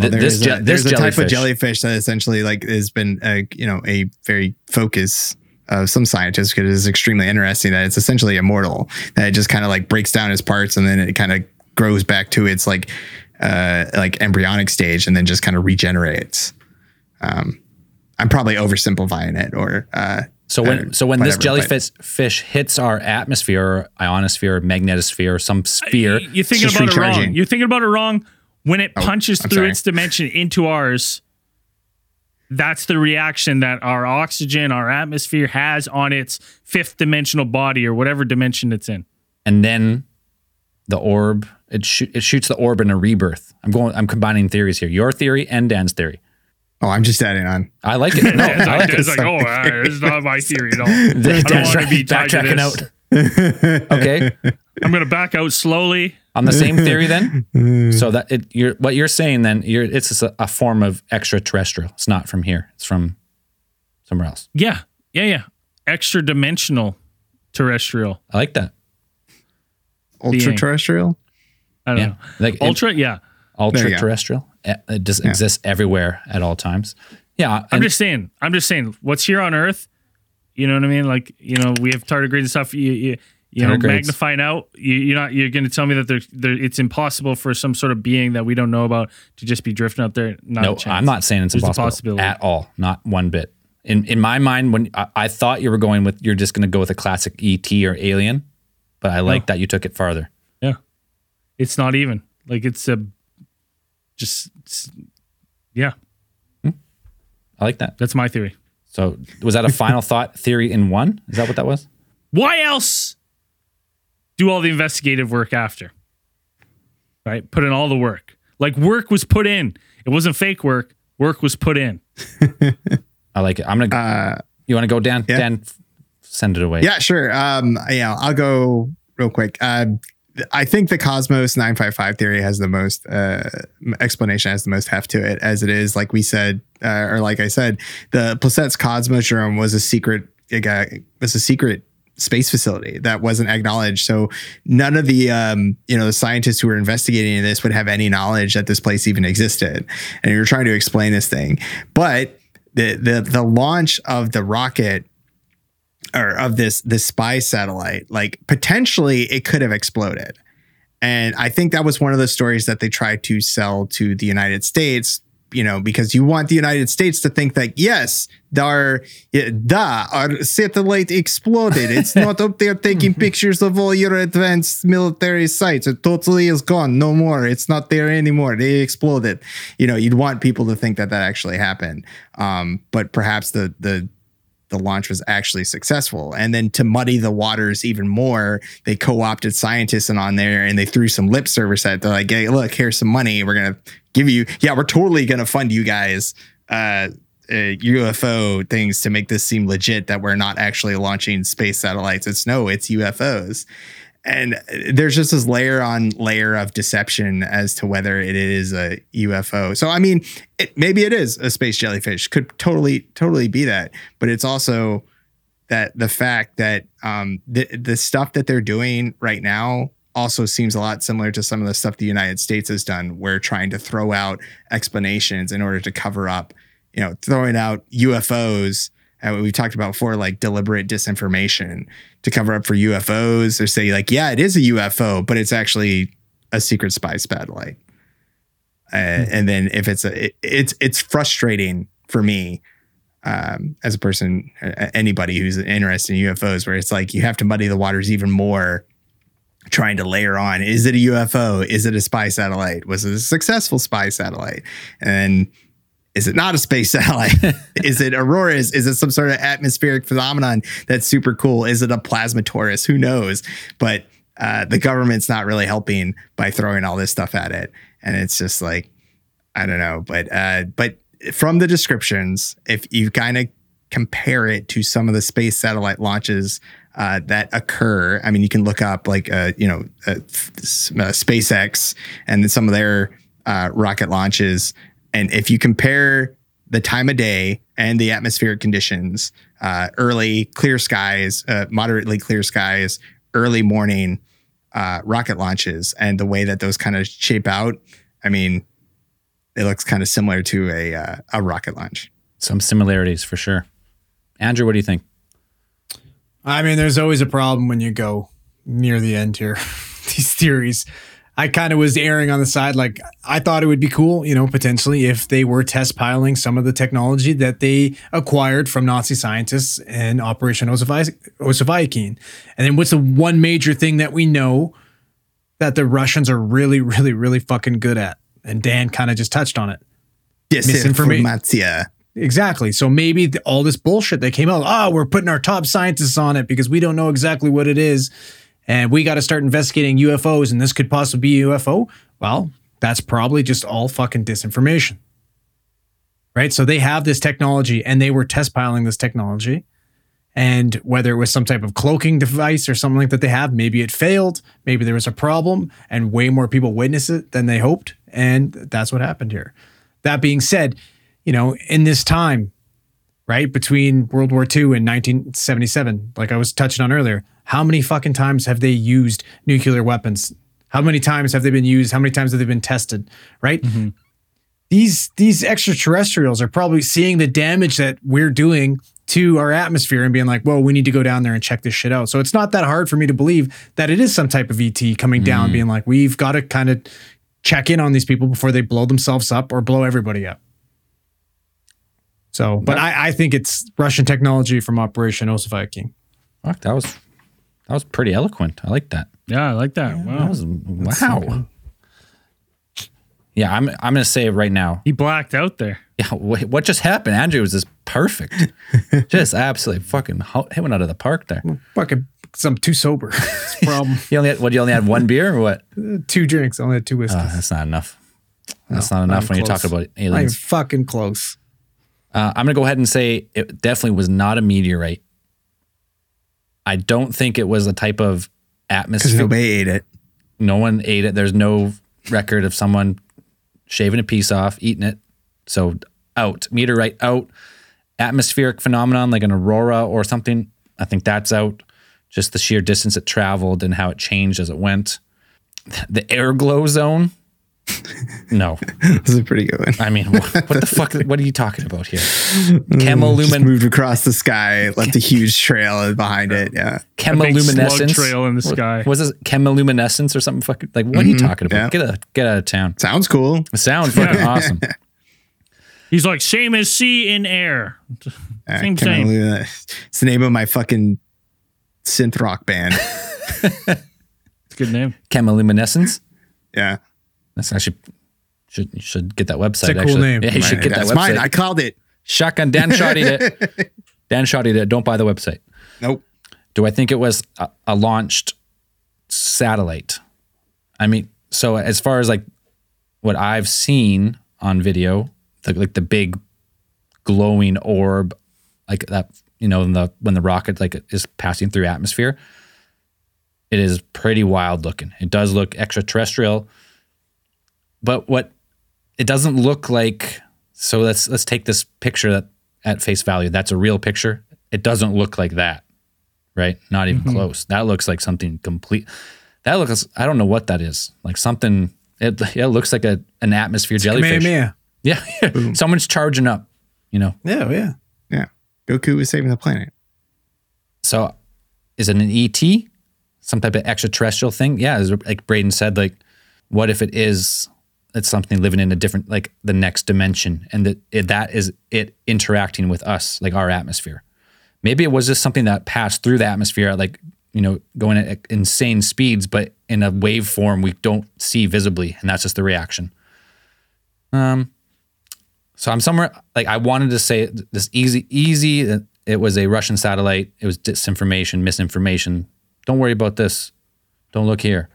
Th- Well, this there's a, this there's a type of jellyfish- jellyfish that essentially like has been a you know a very focus of some scientists because it's extremely interesting that it's essentially immortal that it just kind of like breaks down its parts and then it kind of grows back to its like uh like embryonic stage and then just kind of regenerates um i'm probably oversimplifying it or uh So uh, when so when this whatever, but- jellyfish fish hits our atmosphere, or ionosphere, or magnetosphere, or some sphere, You're thinking about it wrong. Oh, You're thinking about it wrong. When it punches I'm through sorry. its dimension into ours, that's the reaction that our oxygen, our atmosphere has on its fifth dimensional body or whatever dimension it's in. and then the orb. It shoo- it shoots the orb in a rebirth. I'm going. I'm combining theories here. Your theory and Dan's theory. Oh, I'm just adding on. I like it. (laughs) No, it's I like, like it's it. like, oh, uh, it's not my theory at all. (laughs) I don't want to be backtracking out. Okay, (laughs) I'm gonna back out slowly. On the same theory then. (laughs) So that it, you're what you're saying then. You're it's just a, a form of extraterrestrial. It's not from here. It's from somewhere else. Yeah, yeah, yeah. Extra dimensional terrestrial. I like that. Ultra terrestrial. I don't Yeah, know. like it- Ultra, yeah. ultra terrestrial eh, It just exists everywhere at all times. Yeah, I'm just saying. I'm just saying. What's here on Earth? You know what I mean? Like you know, we have tardigrades and stuff. You you, you know, magnifying out. You, you're not. You're going to tell me that there, there, it's impossible for some sort of being that we don't know about to just be drifting out there. Not no. I'm not saying it's There's impossible possibility. at all. Not one bit. In in my mind, when I, I thought you were going with, you're just going to go with a classic ET or Alien, but I like that you took it farther. Yeah, it's not even like it's a just. it's- yeah, hmm. I like that. that's my theory. So was that a final (laughs) thought theory in one? Is that what that was? Why else do all the investigative work after? Right? Put in all the work. Like work was put in. It wasn't fake work. Work was put in. (laughs) I like it. I'm gonna. Uh, you want to go, Dan? yeah. Dan, send it away. Yeah, sure. Um, yeah, I'll go real quick. Uh, I think the Cosmos 955 theory has the most uh, explanation, has the most heft to it, as it is, like we said, uh, or like I said, the Plesetsk Cosmodrome was a secret, it got- was a secret space facility that wasn't acknowledged. So none of the um, you know the scientists who were investigating this would have any knowledge that this place even existed. And you're trying to explain this thing, but the the the launch of the rocket or of this this spy satellite, like potentially it could have exploded. And I think that was one of the stories that they tried to sell to the United States, you know, because you want the United States to think that yes, our da, our satellite exploded. It's (laughs) not up there taking pictures of all your advanced military sites. It totally is gone. No more. It's not there anymore. They exploded. You know, you'd want people to think that that actually happened. Um, but perhaps the the the launch was actually successful. And then to muddy the waters even more, they co-opted scientists and on there and they threw some lip service at. They're like, "Hey, look, here's some money. We're gonna give you. Yeah, we're totally gonna fund you guys." Uh, uh, UFO things to make this seem legit that we're not actually launching space satellites. It's no, it's UFOs. And there's just this layer on layer of deception as to whether it is a UFO. So I mean, it, maybe it is a space jellyfish. Could totally, totally be that. But it's also that the fact that um, the the stuff that they're doing right now also seems a lot similar to some of the stuff the United States has done. We're trying to throw out explanations in order to cover up, you know, throwing out UFOs. And we talked about before, like deliberate disinformation to cover up for UFOs or say like, yeah, it is a UFO, but it's actually a secret spy satellite. Uh, and then if it's a, it, it's it's frustrating for me um, as a person, uh, anybody who's interested in UFOs, where it's like you have to muddy the waters even more, trying to layer on: is it a UFO? Is it a spy satellite? Was it a successful spy satellite? And is it not a space (laughs) satellite? is it auroras? Is it some sort of atmospheric phenomenon that's super cool? Is it a plasma torus? Who knows? But uh, the government's not really helping by throwing all this stuff at it, and it's just like I don't know. But uh, but from the descriptions, if you kind of compare it to some of the space satellite launches uh, that occur, I mean, you can look up like uh, you know uh, uh, SpaceX and some of their uh, rocket launches, and if you compare the time of day and the atmospheric conditions, uh, early clear skies, uh, moderately clear skies, early morning uh, rocket launches, and the way that those kind of shape out, I mean, it looks kind of similar to a uh, a rocket launch. Some similarities for sure. Andrew, what do you think? I mean, there's always a problem when you go near the end here. (laughs) These theories. I kind of was erring on the side, like I thought it would be cool, you know, potentially if they were test piling some of the technology that they acquired from Nazi scientists in Operation Osaviking. And then what's the one major thing that we know that the Russians are really, really, really fucking good at? And Dan kind of just touched on it. Misinformation. Exactly. So maybe all this bullshit that came out, oh, we're putting our top scientists on it because we don't know exactly what it is. And we got to start investigating UFOs, and this could possibly be a UFO. Well, that's probably just all fucking disinformation. Right? So they have this technology and they were test piling this technology. And whether it was some type of cloaking device or something like that they have, maybe it failed, maybe there was a problem, and way more people witnessed it than they hoped. And that's what happened here. That being said, you know, in this time, right, between World War II and 1977, like I was touching on earlier, how many fucking times have they used nuclear weapons? How many times have they been used? How many times have they been tested? Right? Mm-hmm. These these extraterrestrials are probably seeing the damage that we're doing to our atmosphere and being like, "Whoa, we need to go down there and check this shit out." So it's not that hard for me to believe that it is some type of ET coming down, mm-hmm. being like, "We've got to kind of check in on these people before they blow themselves up or blow everybody up." So, but I, I think it's Russian technology from Operation Osify King. Fuck, that was that was pretty eloquent. I like that. Yeah, I like that. That Wow. was wow. Yeah, I'm I'm gonna say it right now. He blacked out there. Yeah, wh- what just happened? Andrew was just perfect, (laughs) just absolutely fucking ho- hit one out of the park there. Fucking, because I'm too sober. (laughs) Problem. You only had, what? You only had one beer or what? (laughs) two drinks. I only had two whiskeys. Oh, that's not enough. That's No, not enough when even you're talking about Not even aliens. fucking close. Uh, I'm gonna go ahead and say it definitely was not a meteorite. I don't think it was a type of Because atmosphere. nobody ate it. no one ate it. There's no record of someone shaving a piece off, eating it. So out. Meteorite out. Atmospheric phenomenon like an aurora or something. I think that's out. Just the sheer distance it traveled and how it changed as it went. The air glow zone. No, (laughs) This is a pretty good one. I mean, what, what the fuck? What are you talking about here? Just Chemolumin, moved across the sky, left a huge trail behind it. Yeah. A big slug chemoluminescence trail in the sky. Was this chemoluminescence or something? Fucking like, what are you talking about? yeah. Get a get out of town. Sounds cool. It sounds fucking awesome. (laughs) He's like same as sea in air. Uh, Same, can't same. It's the name of my fucking synth rock band. (laughs) It's a good name. Chemoluminescence. Yeah. That's actually should you should get that website. It's a cool actually. name. Yeah, you should get that That's website. mine. I called it. Shotgun Dan shotted it. (laughs) Dan shotted it. Don't buy the website. Nope. Do I think it was a, a launched satellite? I mean, so as far as like what I've seen on video, the, like the big glowing orb, like that, you know, in the when the rocket like is passing through atmosphere, it is pretty wild looking. It does look extraterrestrial, but what it doesn't look like. So let's let's take this picture that at face value. That's a real picture. It doesn't look like that right? Not even close. That looks like something complete. That looks. I don't know what that is. Like something. It, it looks like a an atmosphere jellyfish. Kamehameha. (laughs) Yeah, someone's charging up. You know. Yeah, yeah. Yeah. Goku is saving the planet. So, is it an ET? Some type of extraterrestrial thing? Yeah, like Braden said, like, what if it is? It's something living in a different, like the next dimension, and that it, that is it interacting with us, like our atmosphere. Maybe it was just something that passed through the atmosphere at like you know going at insane speeds, but in a wave form we don't see visibly, and that's just the reaction. Um, so I'm somewhere like I wanted to say this easy, easy. It was a Russian satellite. It was disinformation, misinformation. Don't worry about this. Don't look here.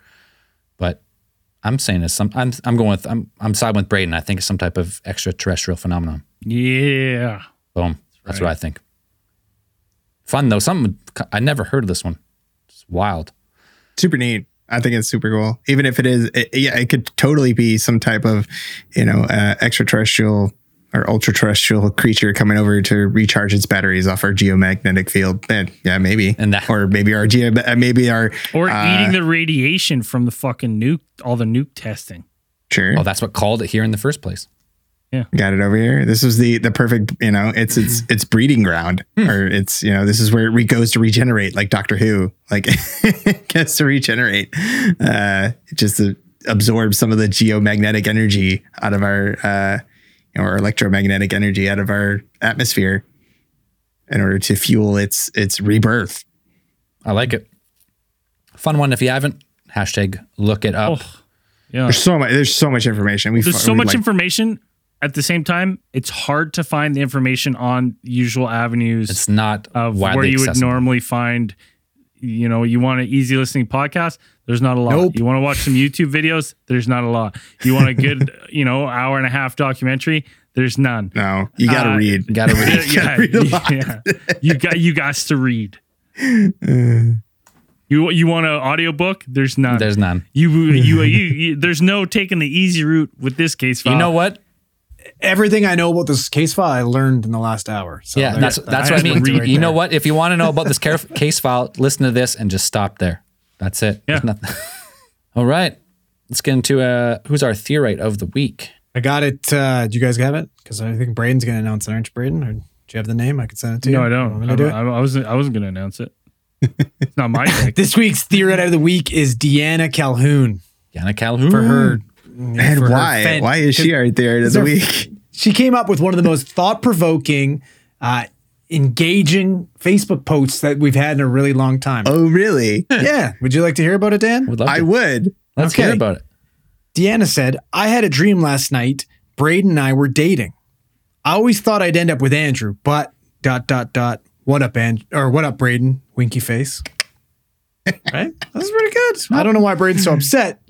But I'm saying this. Some, I'm I'm going with I'm I'm siding with Braden. I think it's some type of extraterrestrial phenomenon. Yeah. Boom. That's what I think. Fun though. Something I never heard of this one. It's wild. Super neat. I think it's super cool. Even if it is, it, yeah, it could totally be some type of, you know, uh, extraterrestrial or ultra terrestrial creature coming over to recharge its batteries off our geomagnetic field. Eh, yeah, maybe. And that- or maybe our geo, uh, maybe our Or uh, eating the radiation from the fucking nuke, all the nuke testing. Sure. Oh, that's what called it here in the first place. Yeah. Got it over here. This was the the perfect, you know, it's it's it's breeding ground, or it's you know, this is where it re- goes to regenerate, like Doctor Who, like (laughs) gets to regenerate, uh, just to absorb some of the geomagnetic energy out of our, uh, you know, or electromagnetic energy out of our atmosphere, in order to fuel its its rebirth. I like it. Fun one. If you haven't, hashtag look it up. Oh, yeah. There's so much. There's so much information. We There's so we, much like, information. At the same time, it's hard to find the information on usual avenues It's not of where you would normally find you know, you want an easy listening podcast, there's not a lot. Nope. You want to watch some YouTube videos, there's not a lot. You want a good, (laughs) you know, hour and a half documentary, there's none. No, you got to Uh, read. Gotta read. (laughs) yeah, read a lot. yeah. (laughs) You got you got to read. You you want an audiobook? There's none. There's none. you, you, you, you there's no taking the easy route with this case file. You know what? Everything I know about this case file, I learned in the last hour. So Yeah, there's- that's that's I what I mean. to You, read you know what? If you want to know about this care- case file, listen to this and just stop there. That's it. There's Yeah. nothing. (laughs) All right. Let's get into uh, who's our theorite of the week. I got it. Uh, do you guys have it? Because I think Braden's going to announce it, aren't you, Braden? Or do you have the name? I could send it to you. No, I don't. want me I, to do it? I, I wasn't. I wasn't going to announce it. It's not my (laughs) pick. This week's theorite of the week is Deanna Calhoun Yana Calhoun. for her. And for her why? fan- Why is she our theory of the week? (laughs) She came up with one of the most thought provoking, uh, engaging Facebook posts that we've had in a really long time. Oh, really? Yeah. Would you like to hear about it, Dan? Would love I to. would. Let's Okay. hear about it. Deanna said, I had a dream last night. Braden and I were dating. I always thought I'd end up with Andrew, but dot dot dot. What up, and or what up, Braden? Winky face. (laughs) right? That's pretty good. I don't know why Braden's so upset,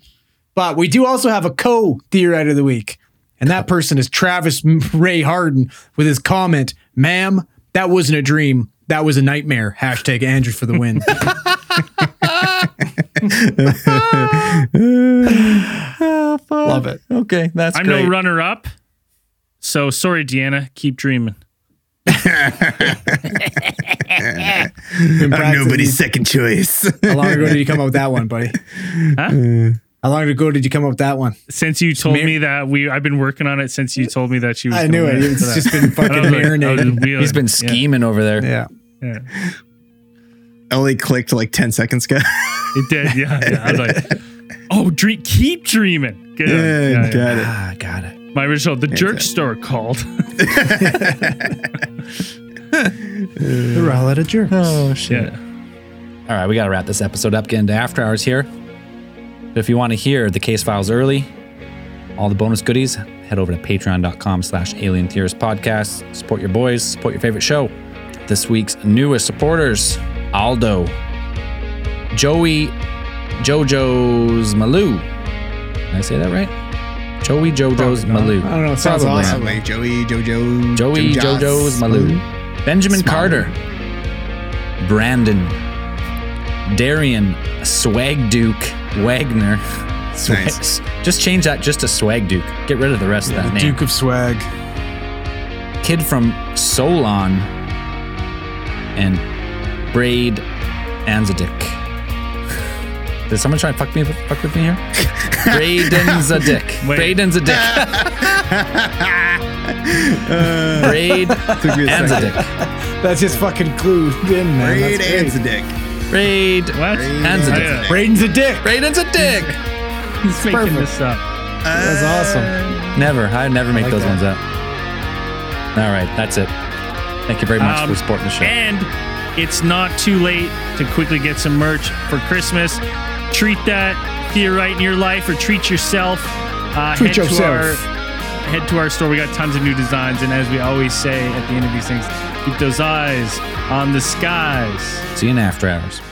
but we do also have a co theorite of the week, and that person is Travis Ray Harden with his comment, "Ma'am, that wasn't a dream. That was a nightmare." Hashtag Andrew for the win. (laughs) Oh, Love it. Okay, that's I'm great. no runner up. So sorry, Deanna. Keep dreaming. (laughs) I'm nobody's second choice. How long ago did you come up with that (laughs) one, buddy? Huh? Uh, How long ago did you come up with that one? Since you told Mir- me that we, I've been working on it since you told me that she was. I knew it. It's for just been fucking (laughs) I was like- marinating. He's been Yeah, scheming over there. Yeah. Yeah, Only clicked like 10 seconds ago. (laughs) it did. Yeah, yeah. I was like, (laughs) oh, dream, keep dreaming. Good. Yeah, Yeah, yeah. got it. Ah, got it. My original, the jerk store called. They're all out of jerks. Oh yeah. All right, we got to wrap this episode up. Get into after hours here. But if you want to hear the case files early, all the bonus goodies, head over to patreon.com slash alien theorist podcast. Support your boys, support your favorite show. This week's newest supporters, Aldo, Joey, JoJo's Malou. Did I say that right? Joey JoJo's Probably Malou. I don't know. It sounds Probably. awesome. Like Joey, Jojo, Joey Jojas. JoJo's Malou. Benjamin Smile. Carter. Brandon. Darian Swag Duke Wagner. Swag, Nice. Just change that just to Swag Duke. Get rid of the rest of that The name. Duke of Swag. Kid from Solon and Braid Anzadik. Did someone try and fuck me fuck with me here? (laughs) Braden's a dick. Wait. Braden's a dick. Braid Took a and a dick. That's just fucking clued in, man. Braid That's and great. the dick. Braid. What? Hands a dick. yeah. Braden's a dick. Braden's a dick. (laughs) He's making perfect. this up. That's awesome. Never. I never make like those that. ones up. All right, that's it. Thank you very much Um, for supporting the show. And it's not too late to quickly get some merch for Christmas. Treat that theorite in your life or treat yourself. Uh, Treat head To our, head to our store. We got tons of new designs. And as we always say at the end of these things, keep those eyes on the skies. See you in after hours.